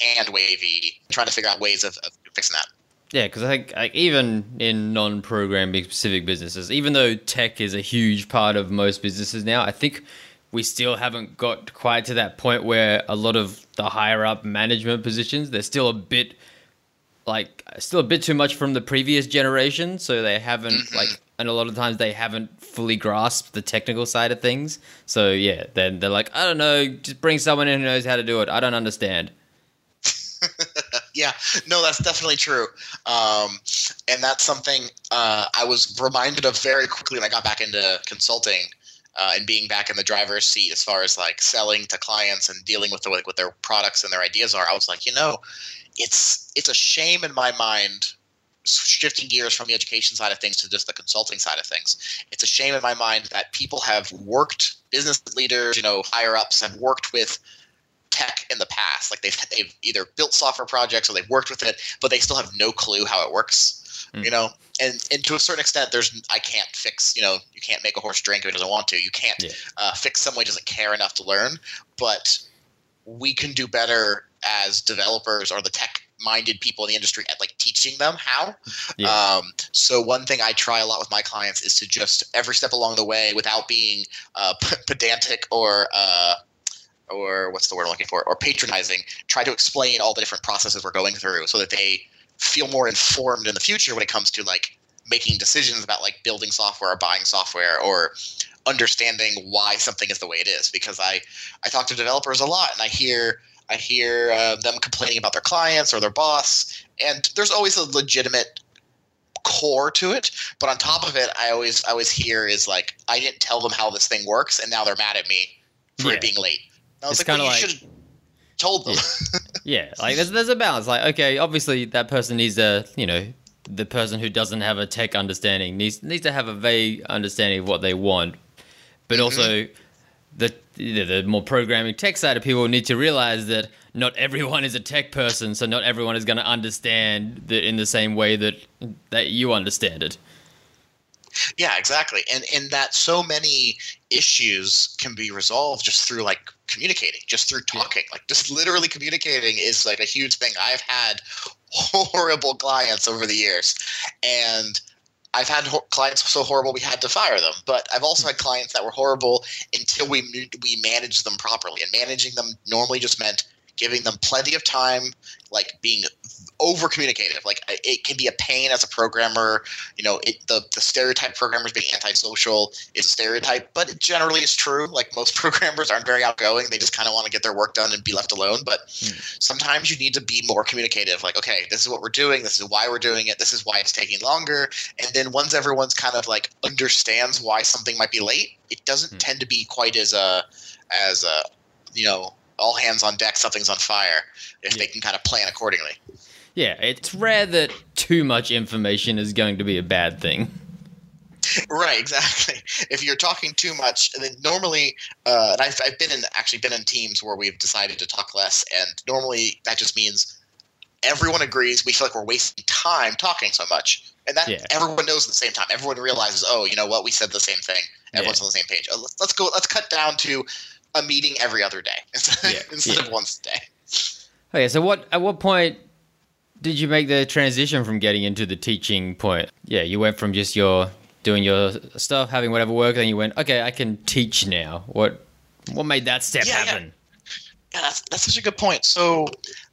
hand wavy, trying to figure out ways of, of fixing that. Yeah, because I think like even in non-programming specific businesses, even though tech is a huge part of most businesses now, I think we still haven't got quite to that point where a lot of the higher up management positions they're still a bit like still a bit too much from the previous generation, so they haven't mm-hmm. like and a lot of times they haven't fully grasped the technical side of things. So yeah, then they're like, I don't know, just bring someone in who knows how to do it. I don't understand. [LAUGHS] yeah, no, that's definitely true. Um, and that's something uh, I was reminded of very quickly when I got back into consulting uh, and being back in the driver's seat as far as like selling to clients and dealing with the, like, what their products and their ideas are. I was like, you know, it's it's a shame in my mind shifting gears from the education side of things to just the consulting side of things. It's a shame in my mind that people have worked business leaders, you know, higher ups have worked with tech in the past. Like they've they've either built software projects or they've worked with it, but they still have no clue how it works. Mm. You know, and and to a certain extent, there's I can't fix. You know, you can't make a horse drink if it doesn't want to. You can't Yeah. uh, fix someone who doesn't care enough to learn. But we can do better as developers or the tech minded people in the industry at like teaching them how. Yeah. um, so one thing i try a lot with my clients is to just every step along the way without being uh, [LAUGHS] pedantic or uh, or what's the word i'm looking for? Or patronizing try to explain all the different processes we're going through so that they feel more informed in the future when it comes to like making decisions about like building software or buying software or understanding why something is the way it is. Because i i talk to developers a lot and i hear i hear uh, them complaining about their clients or their boss and there's always a legitimate core to it but on top of it i always i always hear is like i didn't tell them how this thing works and now they're mad at me for Yeah. it being late and i was It's like well, kinda you like- should have told them [LAUGHS] Yeah, like there's there's a balance. Like, okay, obviously that person needs a you know the person who doesn't have a tech understanding needs needs to have a vague understanding of what they want, but also the the, the more programming tech side of people need to realize that not everyone is a tech person, so not everyone is going to understand that in the same way that that you understand it. Yeah, exactly. And in that so many issues can be resolved just through like communicating, just through talking. Like just literally communicating is like a huge thing. I've had [LAUGHS] horrible clients over the years and I've had ho- clients so horrible we had to fire them, but I've also had clients that were horrible until we we managed them properly. And managing them normally just meant giving them plenty of time, like being over communicative. Like it can be a pain as a programmer. You know, it, the the stereotype programmers being antisocial is a stereotype, but it generally is true. Like most [LAUGHS] programmers aren't very outgoing; they just kind of want to get their work done and be left alone. But Hmm. sometimes you need to be more communicative. Like, okay, this is what we're doing. This is why we're doing it. This is why it's taking longer. And then once everyone's kind of like understands why something might be late, it doesn't Hmm. tend to be quite as a as a you know all hands on deck, something's on fire. If Yeah. they can kind of plan accordingly. Yeah, it's rare that too much information is going to be a bad thing. [LAUGHS] Right, exactly. If you're talking too much, then normally, uh, and I've, I've been in actually been in teams where we've decided to talk less, and normally that just means everyone agrees we feel like we're wasting time talking so much, and that Yeah. everyone knows at the same time. Everyone realizes, oh, you know what, we said the same thing. Everyone's on the same page. Uh, let's, let's go. Let's cut down to a meeting every other day [LAUGHS] instead, Yeah, instead yeah. of once a day. Okay, so what at what point did you make the transition from getting into the teaching point? Yeah, you went from just your doing your stuff, having whatever work, then you went, okay, I can teach now. What what made that step Yeah, happen? Yeah, that's that's such a good point. So,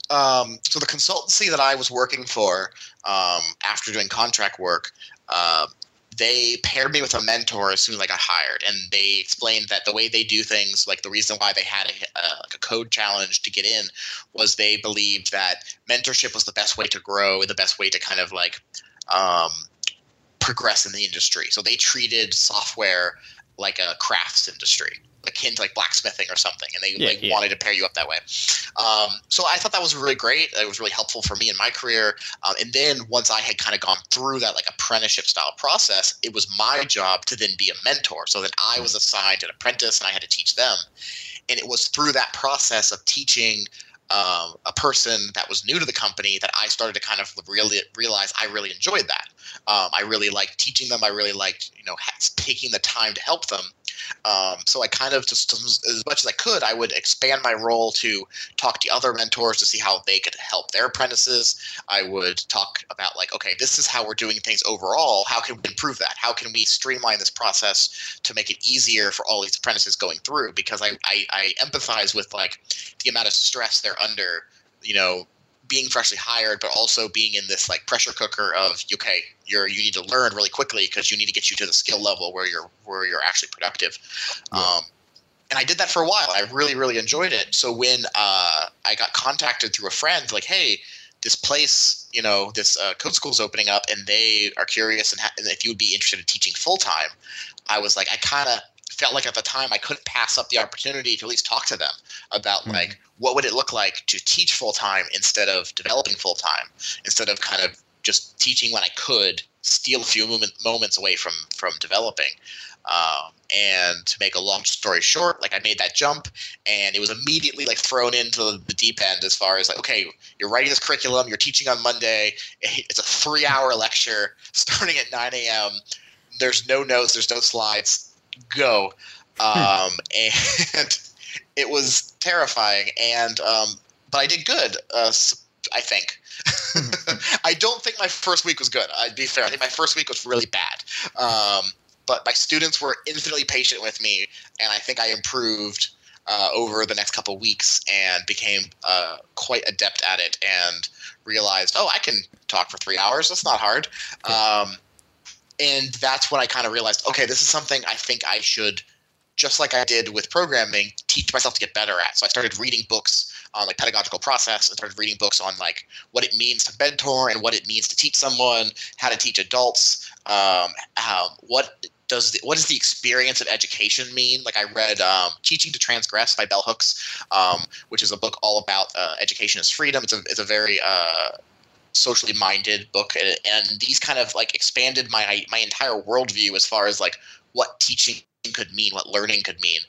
um, so the consultancy that I was working for um, after doing contract work, uh, they paired me with a mentor as soon as I got hired, and they explained that the way they do things, like the reason why they had a, a, like a code challenge to get in, was they believed that mentorship was the best way to grow and the best way to kind of like um, progress in the industry. So they treated software like a crafts industry, akin to like blacksmithing or something, and they Yeah, like yeah. wanted to pair you up that way. Um, so I thought that was really great. It was really helpful for me in my career. Um, and then once I had kind of gone through that like apprenticeship style process, it was my job to then be a mentor. So then I was assigned an apprentice, and I had to teach them. And it was through that process of teaching um, a person that was new to the company that I started to kind of really realize I really enjoyed that. Um, I really liked teaching them. I really liked, you know, ha- taking the time to help them. Um, so I kind of just, as much as I could, I would expand my role to talk to other mentors to see how they could help their apprentices. I would talk about like, okay, this is how we're doing things overall. How can we improve that? How can we streamline this process to make it easier for all these apprentices going through? Because I, I, I empathize with like the amount of stress they're under, you know, being freshly hired, but also being in this like pressure cooker of okay, you're you need to learn really quickly because you need to get you to the skill level where you're where you're actually productive. Yeah. Um, and I did that for a while. I really really enjoyed it. So when uh, I got contacted through a friend, like, hey, this place, you know, this uh, code school is opening up, and they are curious and, ha- and if you would be interested in teaching full time, I was like, I kind of felt like at the time I couldn't pass up the opportunity to at least talk to them about Mhm. like what would it look like to teach full time instead of developing full time, instead of kind of just teaching when I could, steal a few moment, moments away from from developing. Um, and to make a long story short, like I made that jump, and it was immediately like thrown into the deep end as far as like, okay, you're writing this curriculum, you're teaching on Monday. [LAUGHS] It's a three-hour lecture [LAUGHS] starting at 9 a.m. There's no notes, there's no slides. Go, um, [LAUGHS] and it was terrifying. And um, but I did good. Uh, I think. [LAUGHS] I don't think my first week was good. I'd be fair. I think my first week was really bad. Um, but my students were infinitely patient with me, and I think I improved uh, over the next couple weeks and became uh, quite adept at it and realized, oh, I can talk for three hours. That's not hard. Um, and that's when I kind of realized, okay, this is something I think I should, just like I did with programming, teach myself to get better at. So I started reading books on like pedagogical process and started reading books on like what it means to mentor and what it means to teach someone, how to teach adults, um, um, what does the, what does the experience of education mean? Like I read um, Teaching to Transgress by Bell Hooks, um, which is a book all about uh, education as freedom. It's a it's a very uh, socially minded book, and, and these kind of like expanded my my entire worldview as far as like what teaching could mean, what learning could mean,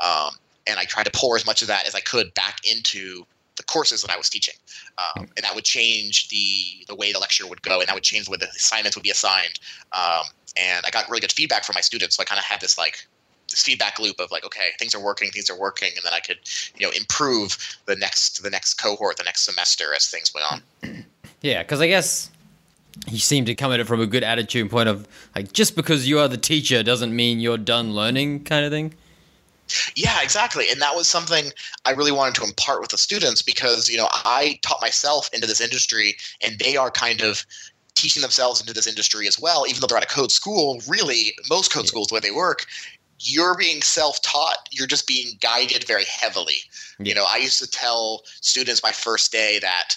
um, and I tried to pour as much of that as I could back into the courses that I was teaching, um, and that would change the the way the lecture would go, and that would change the way the assignments would be assigned. Um, and I got really good feedback from my students, so I kind of had this like this feedback loop of like, okay, things are working, things are working, and then I could you know improve the next the next cohort, the next semester as things went on. [CLEARS THROAT] Yeah, because I guess you seem to come at it from a good attitude point of like just because you are the teacher doesn't mean you're done learning kind of thing. Yeah, exactly. And that was something I really wanted to impart with the students because, you know, I taught myself into this industry and they are kind of teaching themselves into this industry as well, even though they're at a code school. Really, most code Yeah. schools, the way they work, you're being self taught, you're just being guided very heavily. Yeah. You know, I used to tell students my first day that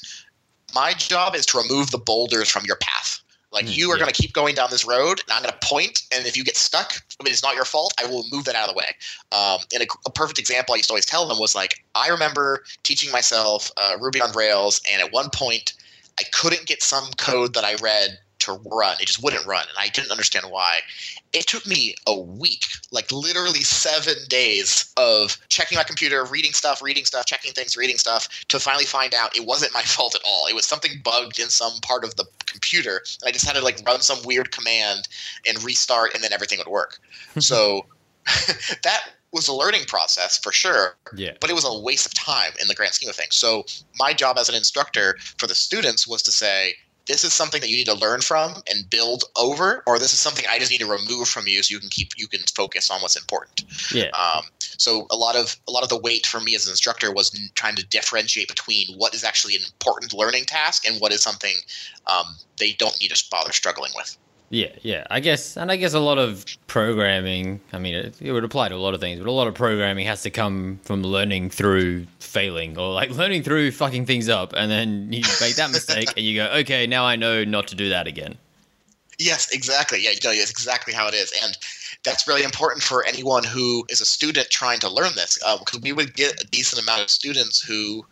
my job is to remove the boulders from your path. Like Mm, you are yeah. going to keep going down this road, and I'm going to point, and if you get stuck, I mean, it's not your fault. I will move that out of the way. Um, and a, a perfect example I used to always tell them was like, I remember teaching myself uh, Ruby on Rails, and at one point, I couldn't get some code that I read to run. It just wouldn't run, and I didn't understand why. It took me a week, like literally seven days of checking my computer, reading stuff, reading stuff, checking things, reading stuff, to finally find out it wasn't my [LAUGHS] fault at all. It was something bugged in some part of the computer, and I just had to like run some weird command and restart, and then everything would work. [LAUGHS] so [LAUGHS] that was a learning process for sure Yeah. but it was a waste of time in the grand scheme of things. So my job as an instructor for the students was to say, this is something that you need to learn from and build over, or this is something I just need to remove from you so you can keep you can focus on what's important. Yeah. Um, so a lot of a lot of the weight for me as an instructor was n- trying to differentiate between what is actually an important learning task and what is something um, they don't need to bother struggling with. Yeah, yeah. I guess, and I guess a lot of programming. I mean, it, it would apply to a lot of things, but a lot of programming has to come from learning through failing or like learning through fucking things up, and then you [LAUGHS] make that mistake, and you go, okay, now I know not to do that again. Yes, exactly. Yeah, it's exactly how it is, and that's really important for anyone who is a student trying to learn this, um, because we would get a decent amount of students who,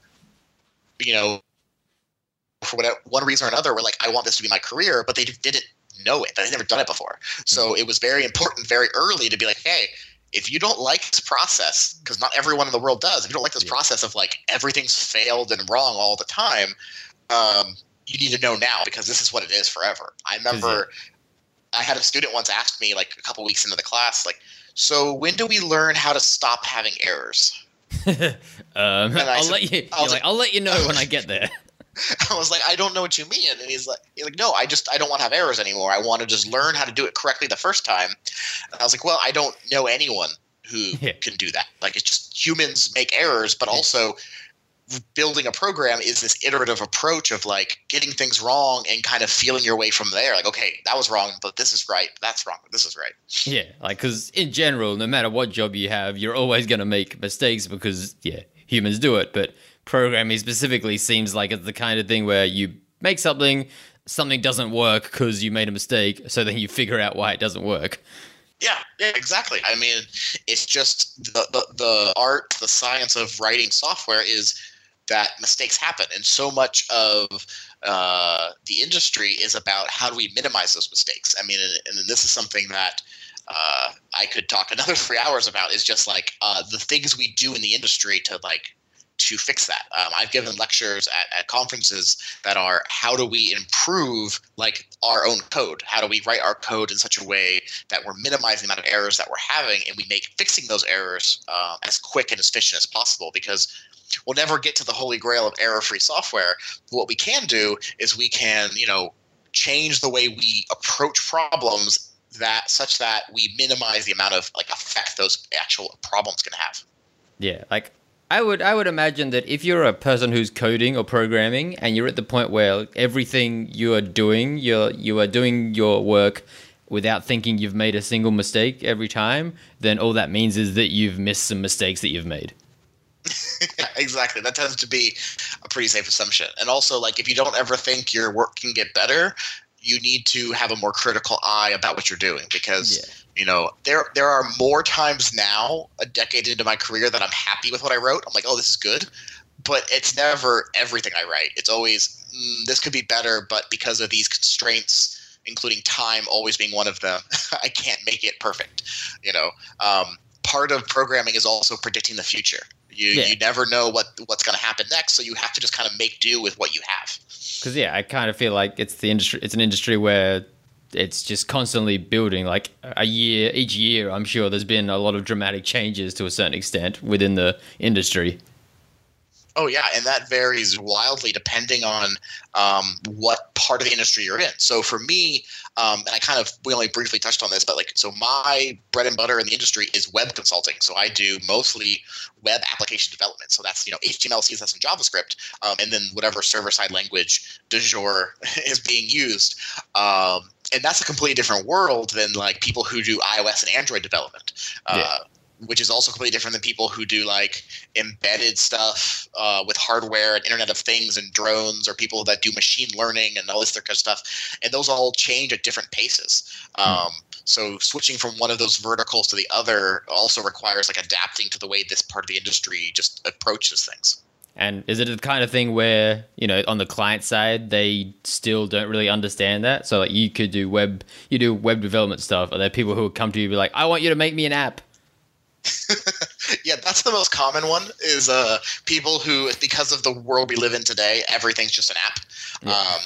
you know, for whatever one reason or another, were like, "I want this to be my career," but they didn't know it. They'd never done it before, so it was very important very early to be like, "Hey." If you don't like this process, because not everyone in the world does, if you don't like this Yeah. process of like everything's failed and wrong all the time, um, you need to know now because this is what it is forever. I remember I had a student once ask me like a couple weeks into the class, like, so when do we learn how to stop having errors? [LAUGHS] um, I'll said- let you. I You're like, like- I'll let you know when I get there. [LAUGHS] I was like, I don't know what you mean. And he's like, he's like, no, I just I don't want to have errors anymore. I want to just learn how to do it correctly the first time. And I was like, well, I don't know anyone who [LAUGHS] Yeah. can do that. Like it's just humans make errors, but also building a program is this iterative approach of like getting things wrong and kind of feeling your way from there. Like, okay, that was wrong, but this is right. That's wrong, but this is right. Yeah, like because in general, no matter what job you have, you're always going to make mistakes because yeah, humans do it. But programming specifically seems like it's the kind of thing where you make something, something doesn't work because you made a mistake, so then you figure out why it doesn't work. Yeah, yeah, exactly. I mean, it's just the, the the art, the science of writing software is that mistakes happen, and so much of uh, the industry is about how do we minimize those mistakes. I mean, and, and this is something that uh, I could talk another [LAUGHS] three hours about. Is just like uh, the things we do in the industry to like to fix that. Um, I've given lectures at, at conferences that are how do we improve like our own code? How do we write our code in such a way that we're minimizing the amount of errors that we're having and we make fixing those errors uh, as quick and as efficient as possible because we'll never get to the holy grail of error-free software. But what we can do is we can, you know, change the way we approach problems that such that we minimize the amount of like effect those actual problems can have. Yeah, like I would I would imagine that if you're a person who's coding or programming and you're at the point where everything you are doing, you're you are doing your work without thinking you've made a single mistake every time, then all that means is that you've missed some mistakes that you've made. [LAUGHS] exactly. That tends to be a pretty safe assumption. And also, like, if you don't ever think your work can get better, you need to have a more critical eye about what you're doing because Yeah. You know there there are more times now, a decade into my career, that I'm happy with what I wrote. I'm like, oh, this is good, but it's never everything I write. It's always mm, this could be better, but because of these constraints. Including time always being one of them, [LAUGHS] I can't make it perfect. You know, um, part of programming is also predicting the future. You Yeah. you never know what what's going to happen next, so you have to just kind of make do with what you have. Because yeah, I kind of feel like it's the industry. It's an industry where it's just constantly building. Like a year, each year, I'm sure there's been a lot of dramatic changes to a certain extent within the industry. Oh yeah, and that varies wildly depending on um, what part of the industry you're in. So for me, um, and I kind of we only briefly touched on this, but like so my bread and butter in the industry is web consulting. So I do mostly web application development. So that's you know HTML, CSS, and JavaScript, um, and then whatever server side language du jour [LAUGHS] is being used. And that's a completely different world than like people who do iOS and Android development. Uh, which is also completely different than people who do like embedded stuff uh, with hardware and Internet of Things and drones, or people that do machine learning and all this other kind of stuff. And those all change at different paces. Um, so switching from one of those verticals to the other also requires like adapting to the way this part of the industry just approaches things. And is it the kind of thing where, you know, on the client side, they still don't really understand that? So like you could do web, you do web development stuff. Are there people who would come to you and be like, I want you to make me an app? [LAUGHS] yeah, that's the most common one is uh, people who, because of the world we live in today, everything's just an app. Yeah. Um,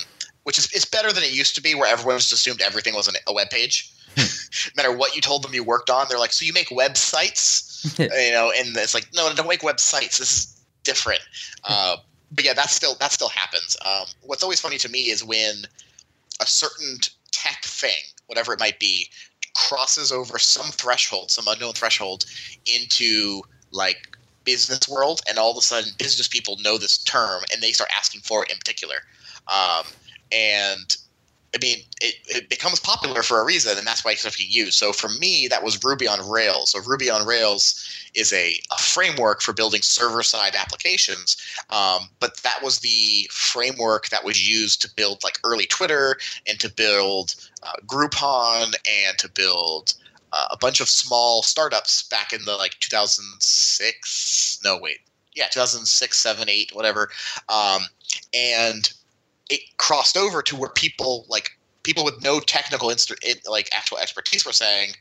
which is it's better than it used to be where everyone just assumed everything was an, a web page. [LAUGHS] no matter what you told them you worked on, they're like, so you make websites? [LAUGHS] you know, and it's like, no, don't make websites. This is different. Uh, but yeah, that still that still happens. Um, what's always funny to me is when a certain tech thing, whatever it might be, crosses over some threshold, some unknown threshold, into like business world, and all of a sudden business people know this term and they start asking for it in particular. Um, and I mean, it, it becomes popular for a reason, and that's why it's stuff you use. So for me, that was Ruby on Rails. So Ruby on Rails is a, a framework for building server-side applications, um, but that was the framework that was used to build like early Twitter and to build uh, Groupon and to build uh, a bunch of small startups back in the like 2006. No, wait, yeah, 2006, 7, 8, whatever. Um, and it crossed over to where people like people with no technical inst- like actual expertise were saying,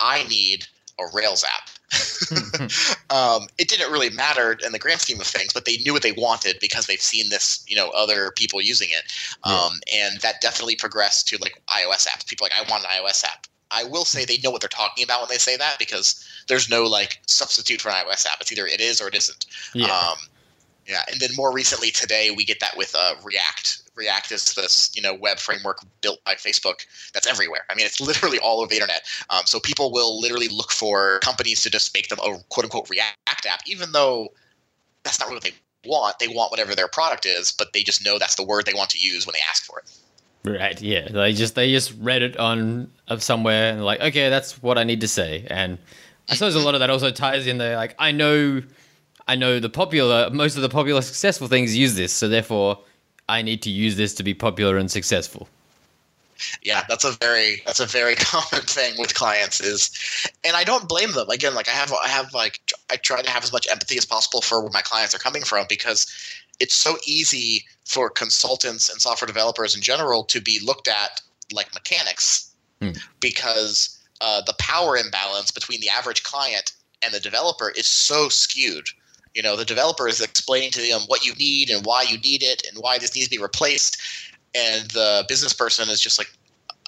"I need a Rails app." [LAUGHS] um, it didn't really matter in the grand scheme of things, but they knew what they wanted because they've seen this, you know, other people using it, um, yeah. and that definitely progressed to like iOS apps. People like, I want an iOS app. I will say they know what they're talking about when they say that because there's no like substitute for an iOS app. It's either it is or it isn't. Yeah. Um, yeah, and then more recently today we get that with uh, React. React is this you know web framework built by Facebook that's everywhere. I mean, it's literally all over the internet. Um, so people will literally look for companies to just make them a quote unquote React app, even though that's not really what they want. They want whatever their product is, but they just know that's the word they want to use when they ask for it. Right. Yeah. They just they just read it on of somewhere and like, okay, that's what I need to say. And I suppose a lot of that also ties in there. Like, I know I know the popular, most of the popular successful things use this, so therefore I need to use this to be popular and successful. Yeah, that's a very that's a very [LAUGHS] common thing with clients is, and I don't blame them. Again, like I have I have like I try to have as much empathy as possible for where my clients are coming from because it's so easy for consultants and software developers in general to be looked at like mechanics hmm. because uh, the power imbalance between the average client and the developer is so skewed you know, the developer is explaining to them what you need and why you need it and why this needs to be replaced, and the business person is just like,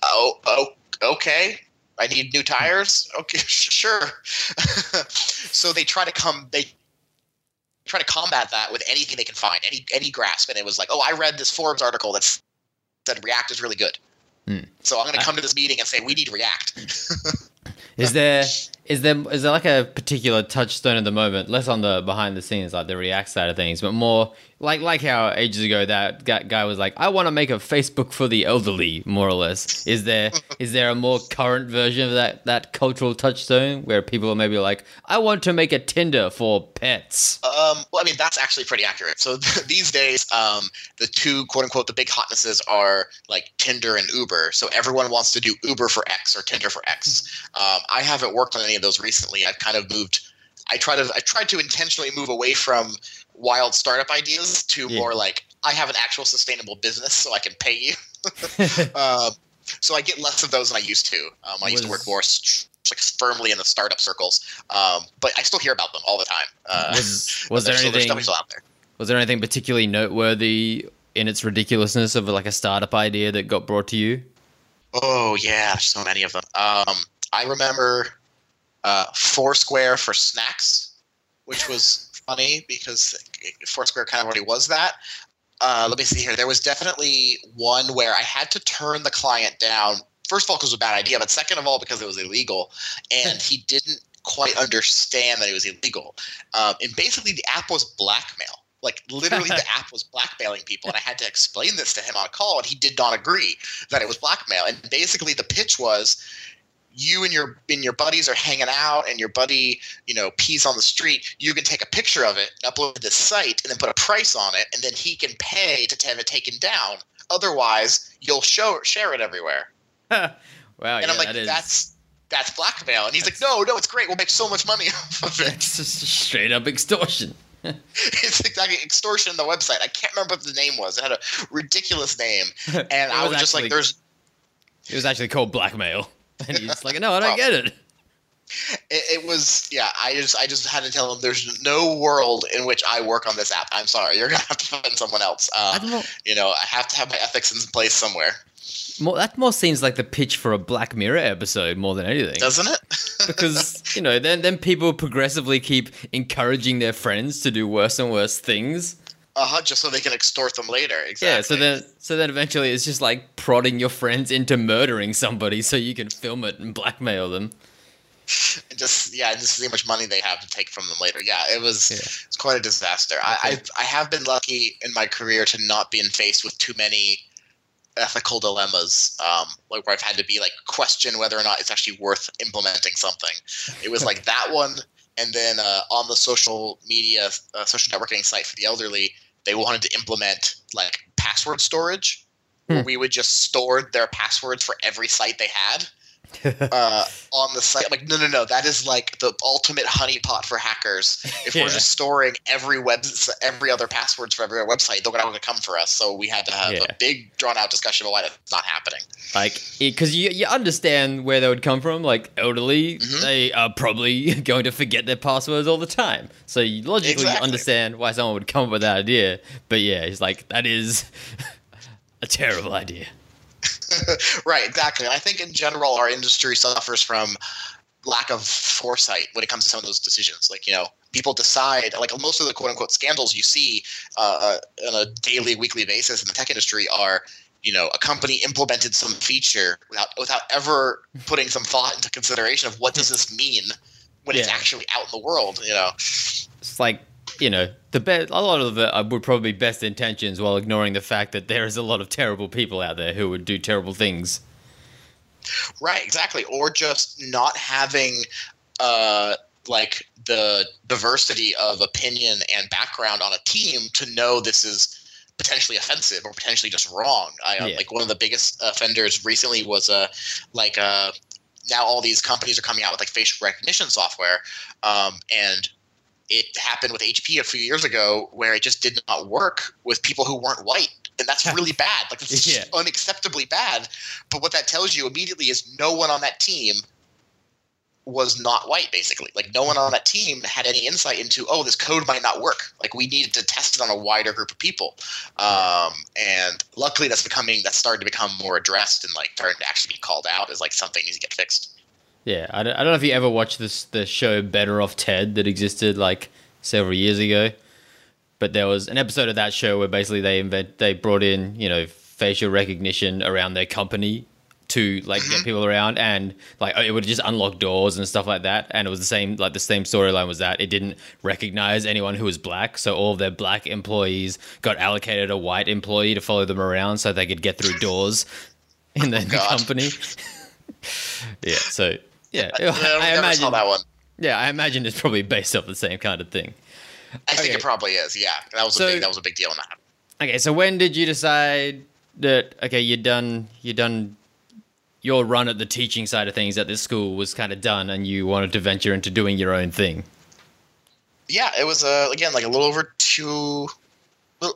oh, oh, okay. I need new tires. Okay, [LAUGHS] sure. [LAUGHS] so they try to come. They try to combat that with anything they can find, any any grasp. And it was like, oh, I read this Forbes article that said React is really good. Hmm. So I'm going to come to this meeting and say we need React. [LAUGHS] is there is there is there like a particular touchstone at the moment, less on the behind the scenes, like the React side of things, but more like like how ages ago that guy was like, I want to make a Facebook for the elderly, more or less. Is there is there a more current version of that that cultural touchstone where people are maybe like, I want to make a Tinder for pets? Um, well, I mean that's actually pretty accurate. So [LAUGHS] these days, um, the two quote unquote the big hotnesses are like Tinder and Uber. So everyone wants to do Uber for X or Tinder for X. Um, I haven't worked on any of those recently. I've kind of moved. I try to I tried to intentionally move away from wild startup ideas to yeah. more like I have an actual sustainable business, so I can pay you. uh, [LAUGHS] so I get less of those than I used to. Um, I was, used to work more like firmly in the startup circles, um, but I still hear about them all the time. Uh, was, [LAUGHS] was there anything? There. Was there anything particularly noteworthy in its ridiculousness of like a startup idea that got brought to you? Oh yeah, so many of them. Um, I remember uh, Foursquare for snacks, which was funny because Foursquare kind of already was that. Uh, let me see here. There was definitely one where I had to turn the client down. First of all, because it was a bad idea, but second of all, because it was illegal, and he didn't quite understand that it was illegal. Um, and basically, the app was blackmail. Like literally, the [LAUGHS] app was blackmailing people, and I had to explain this to him on a call, and he did not agree that it was blackmail. And basically, the pitch was you and your and your buddies are hanging out and your buddy you know pees on the street you can take a picture of it and upload it to this site and then put a price on it and then he can pay to have it taken down. Otherwise you'll show share it everywhere. [LAUGHS] Wow, and yeah, i'm like that is, that's that's blackmail. And he's like no no it's great. We'll make so much money [LAUGHS] off of it. It's just straight up extortion. [LAUGHS] it's exactly extortion on the website. I can't remember what the name was. It had a ridiculous name. And i was was just like there's It was actually called blackmail, [LAUGHS] and he's like, "No, I don't get it." it, it was yeah i just i just had to tell him there's no world in which i work on this app i'm sorry you're gonna have to find someone else uh, you know i have to have my ethics in place somewhere more, that more seems like the pitch for a Black Mirror episode more than anything. doesn't it [LAUGHS] because you know, then then people progressively keep encouraging their friends to do worse and worse things. Uh-huh just so they can extort them later exactly Yeah, so then so then eventually it's just like prodding your friends into murdering somebody so you can film it and blackmail them. and [LAUGHS] just yeah and just see how much money they have to take from them later. Yeah it was Yeah. it's quite a disaster. I, I i have been lucky in my career to not been faced with too many ethical dilemmas um like where i've had to be like question whether or not it's actually worth implementing something. It was like [LAUGHS] that one and then uh, on the social media uh, social networking site for the elderly they wanted to implement like password storage where Hmm. we would just store their passwords for every site they had [LAUGHS] uh, on the site. I'm like, no, no, no. That is like the ultimate honeypot for hackers. If Yeah. we're just storing every web, every other passwords for every other website, they're going to come for us. So we had to have Yeah. a big, drawn out discussion about why that's not happening. Like, because you you understand where they would come from. Like elderly, Mhm. they are probably [LAUGHS] going to forget their passwords all the time. So you logically Exactly. understand why someone would come up with that idea. But yeah, it's like that is [LAUGHS] a terrible idea. [LAUGHS] right, exactly. I think in general, our industry suffers from lack of foresight when it comes to some of those decisions. Like, you know, people decide, like most of the quote unquote scandals you see uh, uh, on a daily, weekly basis in the tech industry are, you know, a company implemented some feature without without ever putting some thought into consideration of what does this mean when it's actually out in the world. You know, It's like you know the be- a lot of it uh, would probably be best intentions while ignoring the fact that there is a lot of terrible people out there who would do terrible things. Right, exactly. Or just not having uh like the diversity of opinion and background on a team to know this is potentially offensive or potentially just wrong. I uh, Yeah. like one of the biggest offenders recently was uh like uh now all these companies are coming out with like facial recognition software um and it happened with HP a few years ago where it just did not work with people who weren't white. And that's really [LAUGHS] bad. Like it's Yeah. unacceptably bad. But what that tells you immediately is no one on that team was not white, basically. Like no one on that team had any insight into, oh, this code might not work. Like we needed to test it on a wider group of people. Um, and luckily that's becoming that's starting to become more addressed and like starting to actually be called out as like something needs to get fixed. Yeah, I don't, I don't know if you ever watched this the show Better Off Ted that existed like several years ago, but there was an episode of that show where basically they invent they brought in you know facial recognition around their company to like get mm-hmm. people around and like it would just unlock doors and stuff like that and it was the same like the same storyline was that it didn't recognize anyone who was black so all of their black employees got allocated a white employee to follow them around so they could get through doors in oh the [LAUGHS] God. company [LAUGHS] yeah so yeah, Yeah, I [LAUGHS] never imagine saw that one. yeah, I imagine it's probably based off the same kind of thing. I think it probably is. Yeah, that was So- a big that was a big deal in that. Okay, so when did you decide that okay, you're done you're done your run at the teaching side of things at this school was kind of done and you wanted to venture into doing your own thing? Yeah, it was uh, again like a little over two,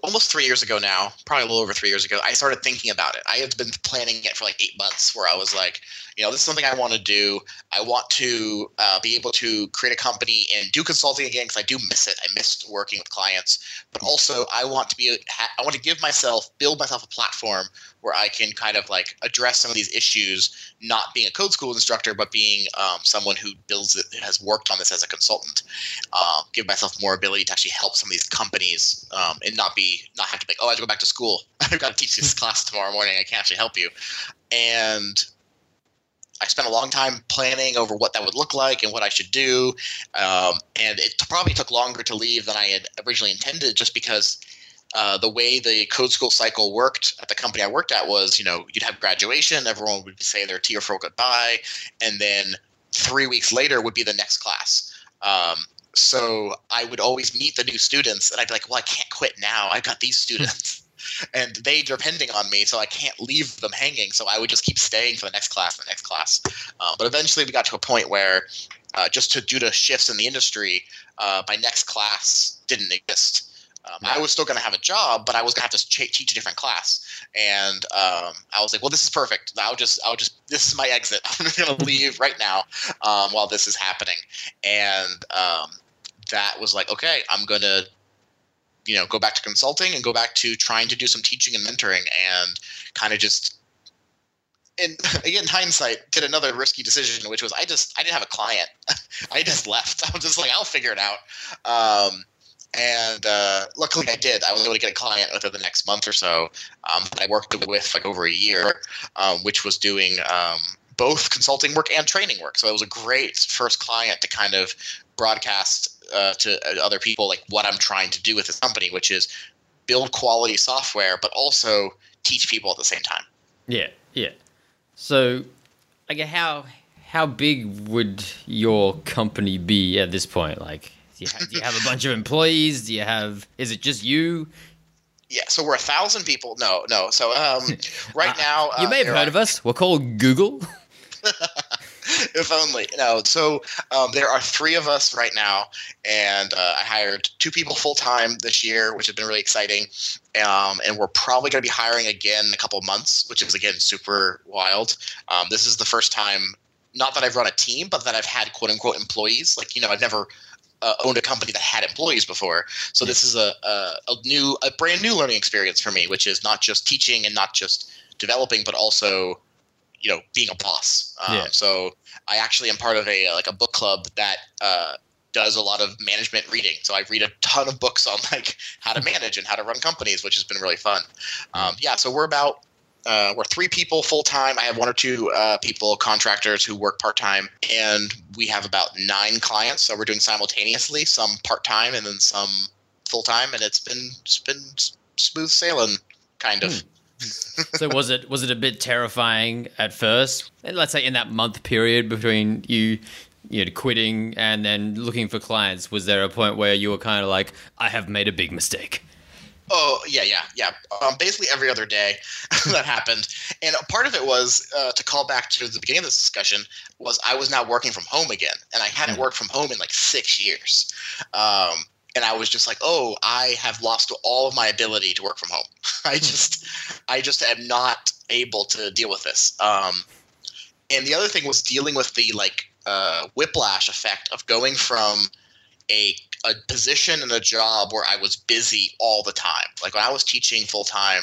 almost three years ago now. Probably a little over three years ago. I started thinking about it. I had been planning it for like eight months, where I was like, you know, this is something I want to do. I want to uh, be able to create a company and do consulting again because I do miss it. I missed working with clients, but also I want to be. ha- I want to give myself, build myself a platform where I can kind of like address some of these issues, not being a code school instructor, but being um, someone who builds it, has worked on this as a consultant. Um, give myself more ability to actually help some of these companies um, and not be not have to be like, oh, I have to go back to school. [LAUGHS] I've got to teach this [LAUGHS] class tomorrow morning. I can't actually help you. And I spent a long time planning over what that would look like and what I should do. Um, and it probably took longer to leave than I had originally intended, just because uh, the way the code school cycle worked at the company I worked at was, you know, you'd have graduation, everyone would say their tearful goodbye, and then three weeks later would be the next class. Um, so I would always meet the new students, and I'd be like, "Well, I can't quit now. I've got these students." And they depending on me, so I can't leave them hanging. So I would just keep staying for the next class, the next class. Uh, but eventually, we got to a point where, uh, just to due to shifts in the industry, uh, my next class didn't exist. Um, I was still going to have a job, but I was going to have to ch- teach a different class. And um, I was like, "Well, this is perfect. I'll just, I'll just, this is my exit. [LAUGHS] I'm going [LAUGHS] to leave right now um, while this is happening." And um, that was like, okay, I'm going to you know go back to consulting and go back to trying to do some teaching and mentoring and kind of just and [LAUGHS] again hindsight did another risky decision which was i just i didn't have a client [LAUGHS] i just left i was just like i'll figure it out um, and uh, luckily I did. I was able to get a client within the next month or so um, that I worked with like over a year, um, which was doing um, both consulting work and training work. So it was a great first client to kind of broadcast uh, to uh, other people like what I'm trying to do with this company, which is build quality software, but also teach people at the same time. Yeah, yeah. So, like, how how big would your company be at this point? Like, do you, have, do you have a bunch of employees? Do you have? Is it just you? Yeah, so we're a thousand people. No, no. So um, [LAUGHS] right uh, now, uh, you may have heard are, of us. We're called Google. [LAUGHS] [LAUGHS] if only. No. So um, there are three of us right now, and uh, I hired two people full time this year, which has been really exciting. Um, and we're probably going to be hiring again in a couple months, which is again super wild. Um, this is the first time, not that I've run a team, but that I've had quote unquote employees. Like you know, I've never uh, owned a company that had employees before. So this is a, a, a new, a brand new learning experience for me, which is not just teaching and not just developing, but also you know being a boss. Um, yeah. So I actually am part of a like a book club that uh, does a lot of management reading. So I read a ton of books on [LAUGHS] like how to manage and how to run companies, which has been really fun. Um, yeah, so we're about uh, we're three people full time. I have one or two uh, people, contractors who work part time, and we have about nine clients. So we're doing simultaneously, some part time and then some full time, and it's been it's been smooth sailing, kind of. Hmm so was it was it a bit terrifying at first? Let's say in that month period between you you know quitting and then looking for clients, was there a point where you were kind of like, I have made a big mistake? Oh yeah, yeah, yeah. Um, basically every other day [LAUGHS] that happened, and part of it was uh, to call back to the beginning of this discussion was I was now working from home again, and I hadn't mm. worked from home in like six years. Um, and I was just like, oh, I have lost all of my ability to work from home. [LAUGHS] I hmm. just, I just am not able to deal with this. Um, and the other thing was dealing with the like uh, whiplash effect of going from a a position and a job where I was busy all the time. Like when I was teaching full time,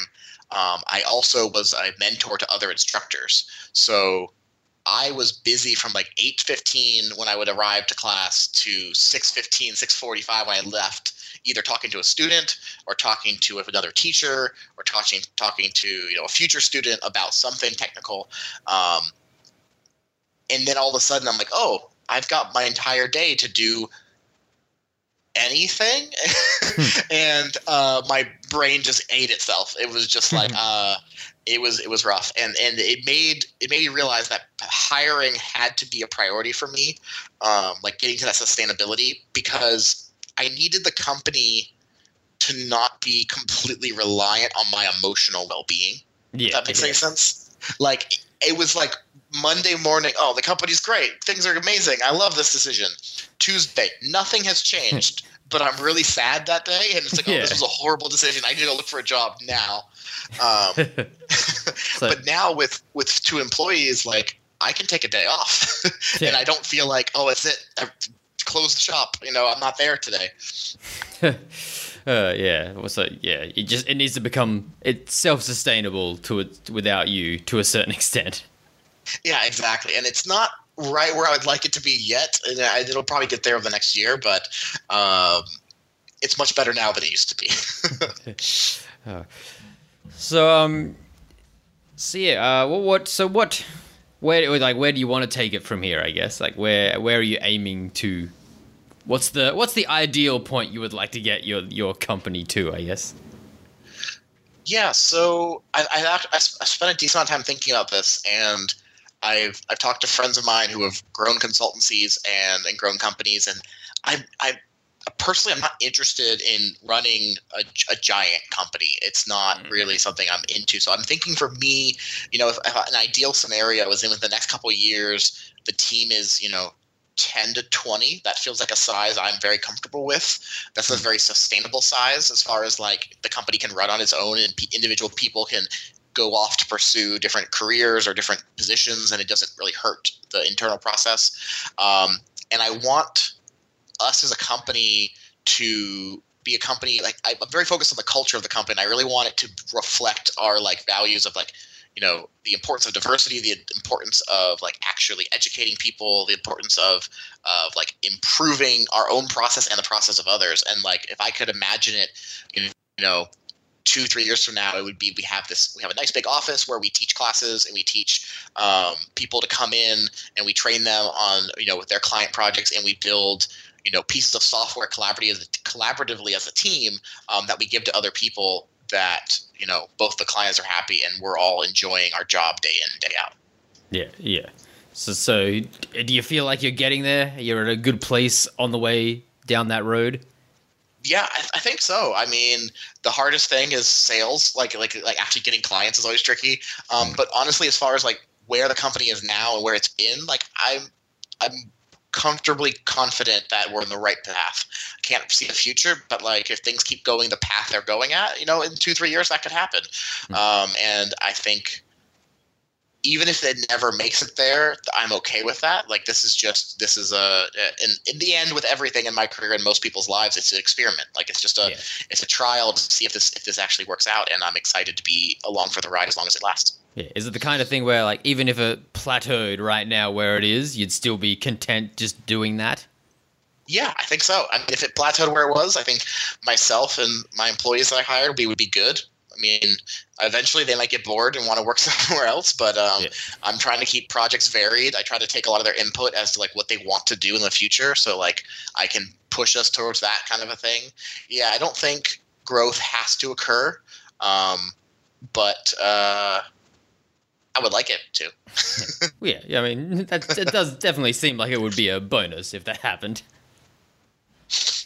um, I also was a mentor to other instructors. So I was busy from like 8:15 when I would arrive to class to 6:15, 6:45 when I left, either talking to a student or talking to another teacher or talking talking to you know a future student about something technical. Um, and then all of a sudden I'm like, oh, I've got my entire day to do anything. [LAUGHS] And uh, my brain just ate itself. It was just like uh, it was it was rough. And and it made it made me realize that hiring had to be a priority for me um, like getting to that sustainability because i needed the company to not be completely reliant on my emotional well-being yeah that makes any sense. Like it was like monday morning oh the company's great things are amazing i love this decision tuesday nothing has changed [LAUGHS] but i'm really sad that day and it's like oh yeah. this was a horrible decision i need to look for a job now um, [LAUGHS] so, but now with with two employees, like I can take a day off, [LAUGHS] yeah. and I don't feel like oh, it's it. I close the shop. You know, I'm not there today. Uh, yeah. So yeah, it just it needs to become it's self sustainable to it without you to a certain extent. Yeah, exactly, and it's not right where I would like it to be yet. And it'll probably get there over the next year, but um, it's much better now than it used to be. [LAUGHS] [LAUGHS] uh, so um, so yeah, uh, what, what so what, where like where do you want to take it from here? I guess like where where are you aiming to? What's the what's the ideal point you would like to get your your company to? I guess. Yeah, so I, I, I spent a decent amount of time thinking about this, and I've I've talked to friends of mine who have grown consultancies and, and grown companies, and I I personally I'm not interested in running a, a giant company. It's not mm-hmm. really something I'm into. So I'm thinking for me, you know, if, if an ideal scenario is in with the next couple of years, the team is you know 10 to 20 that feels like a size i'm very comfortable with that's a mm-hmm. very sustainable size as far as like the company can run on its own and p- individual people can go off to pursue different careers or different positions and it doesn't really hurt the internal process. Um, and i want us as a company to be a company like i'm very focused on the culture of the company i really want it to reflect our like values of like you know the importance of diversity the importance of like actually educating people the importance of of like improving our own process and the process of others. And like if i could imagine it you know two three years from now it would be we have this we have a nice big office where we teach classes and we teach um, people to come in and we train them on you know with their client projects and we build you know pieces of software collaboratively collaboratively as a team um, that we give to other people that you know both the clients are happy and we're all enjoying our job day in day out. Yeah, yeah. So, so do you feel like you're getting there? You're at a good place on the way down that road. Yeah, I, I, think so. I mean, the hardest thing is sales. Like, like, like actually getting clients is always tricky. Um, but honestly, as far as like where the company is now and where it's been, like I'm, I'm comfortably confident that we're in the right path. I can't see the future, but like if things keep going the path they're going at, you know, in two three years that could happen. Mm-hmm. Um, and I think even if it never makes it there, I'm okay with that. Like this is just this is a in in the end with everything in my career and most people's lives, it's an experiment. Like it's just a yeah. it's a trial to see if this if this actually works out, and I'm excited to be along for the ride as long as it lasts. Yeah. Is it the kind of thing where, like, even if it plateaued right now where it is, you'd still be content just doing that? Yeah, I think so. I mean, if it plateaued where it was, I think myself and my employees that I hired, we would be good. I mean, eventually they might get bored and want to work [LAUGHS] somewhere else, but um, yeah. I'm trying to keep projects varied. I try to take a lot of their input as to like what they want to do in the future, so like I can push us towards that kind of a thing. Yeah, I don't think growth has to occur, um, but uh, I would like it to. [LAUGHS] yeah, yeah, I mean, [LAUGHS] that it does definitely seem like it would be a bonus if that happened.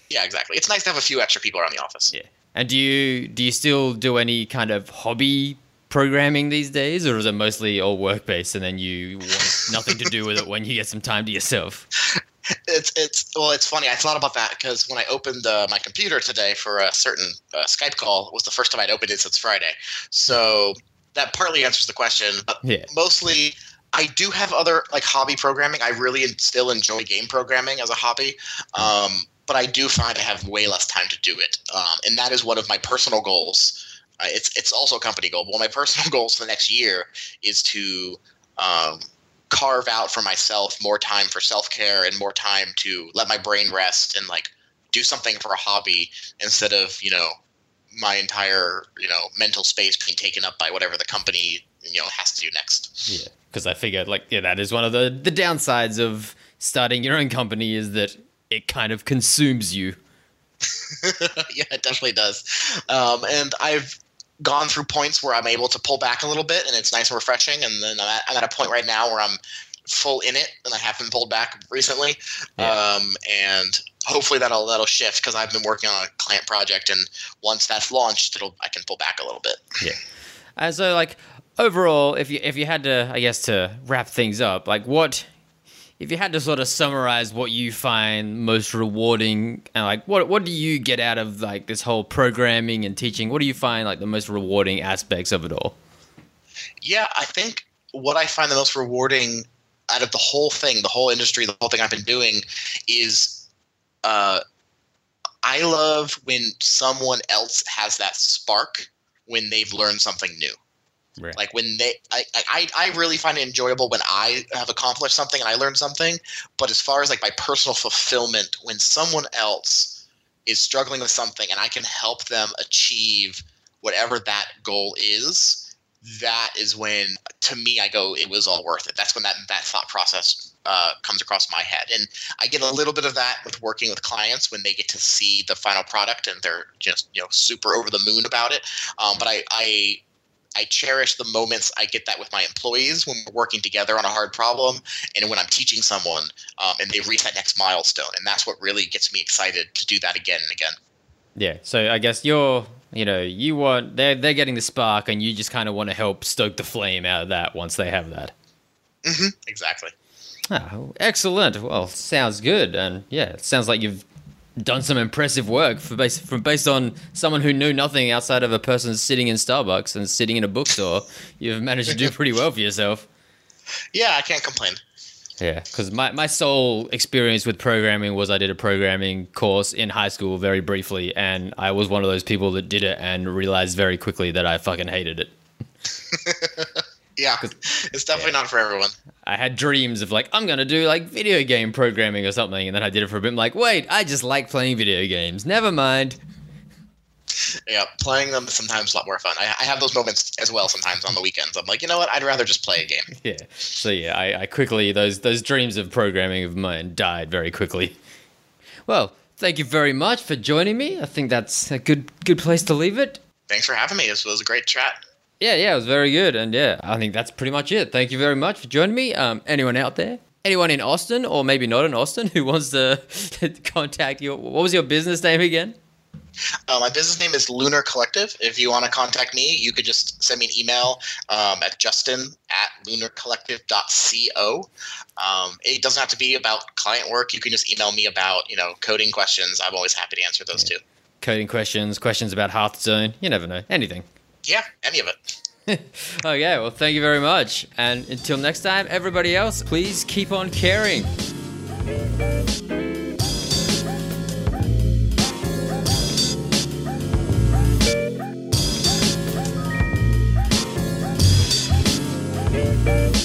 Yeah, exactly. It's nice to have a few extra people around the office. Yeah. And do you do you still do any kind of hobby programming these days, or is it mostly all work based, and then you want nothing to do with it when you get some time to yourself? [LAUGHS] It's it's well, it's funny. I thought about that because when I opened uh, my computer today for a certain uh, Skype call, it was the first time I'd opened it since Friday. So that partly answers the question, but yeah. mostly I do have other like hobby programming. I really still enjoy game programming as a hobby, um, but I do find I have way less time to do it, um, and that is one of my personal goals. Uh, it's it's also a company goal. But one of my [LAUGHS] personal goals for the next year is to um, carve out for myself more time for self care and more time to let my brain rest and like do something for a hobby instead of you know my entire you know mental space being taken up by whatever the company you know has to do next. Yeah, because I figured like yeah, that is one of the the downsides of starting your own company is that it kind of consumes you. [LAUGHS] yeah, it definitely does. Um, and I've gone through points where I'm able to pull back a little bit, and it's nice and refreshing. And then I'm at, I'm at a point right now where I'm full in it, and I have been pulled back recently. Yeah. Um, and hopefully that'll that'll shift because I've been working on a client project, and once that's launched, it'll I can pull back a little bit. Yeah. And so, like overall, if you if you had to, I guess, to wrap things up, like what if you had to sort of summarize what you find most rewarding and like what what do you get out of like this whole programming and teaching what do you find like the most rewarding aspects of it all yeah i think what i find the most rewarding out of the whole thing the whole industry the whole thing i've been doing is uh, I love when someone else has that spark when they've learned something new. Right. Like when they, I, I, I really find it enjoyable when I have accomplished something and I learned something. But as far as like my personal fulfillment, when someone else is struggling with something and I can help them achieve whatever that goal is, that is when, to me, I go, it was all worth it. That's when that that thought process uh, comes across my head, and I get a little bit of that with working with clients when they get to see the final product and they're just you know super over the moon about it. Um, but I, I I cherish the moments I get that with my employees when we're working together on a hard problem, and when I'm teaching someone um, and they reach that next milestone, and that's what really gets me excited to do that again and again. Yeah. So I guess you're, you know, you want they're they're getting the spark, and you just kind of want to help stoke the flame out of that once they have that. Mm-hmm. Exactly. Oh, excellent. Well, sounds good, and yeah, it sounds like you've done some impressive work for base from based on someone who knew nothing outside of a person sitting in Starbucks and sitting in a bookstore. You've managed to do pretty well for yourself. Yeah, I can't complain. Yeah, because my, my sole experience with programming was I did a programming course in high school very briefly, and I was one of those people that did it and realized very quickly that I fucking hated it. [LAUGHS] yeah, it's definitely yeah. not for everyone. I had dreams of like I'm gonna do like video game programming or something, and then I did it for a bit. I'm like, wait, I just like playing video games. Never mind. Yeah, playing them is sometimes a lot more fun. I, I, have those moments as well sometimes on the weekends. I'm like, you know what? I'd rather just play a game. [LAUGHS] Yeah. So yeah, I, I quickly those those dreams of programming of mine died very quickly. Well, thank you very much for joining me. I think that's a good good place to leave it. Thanks for having me. This was a great chat. Yeah, yeah, it was very good, and yeah, I think that's pretty much it. Thank you very much for joining me. Um, anyone out there? Anyone in Austin, or maybe not in Austin, [LAUGHS] who wants to [LAUGHS] contact you? What was your business name again? Uh, my business name is Lunar Collective. If you want to contact me, you could just send me an email um, at justin at lunarcollective.co. Um, it doesn't have to be about client work. You can just email me about, you know, coding questions. I'm always happy to answer those yeah. too. Coding questions, questions about Hearthstone. You never know. Anything yeah, any of it. [LAUGHS] Oh, okay, well, thank you very much. And until next time, everybody else, please keep on caring. Thank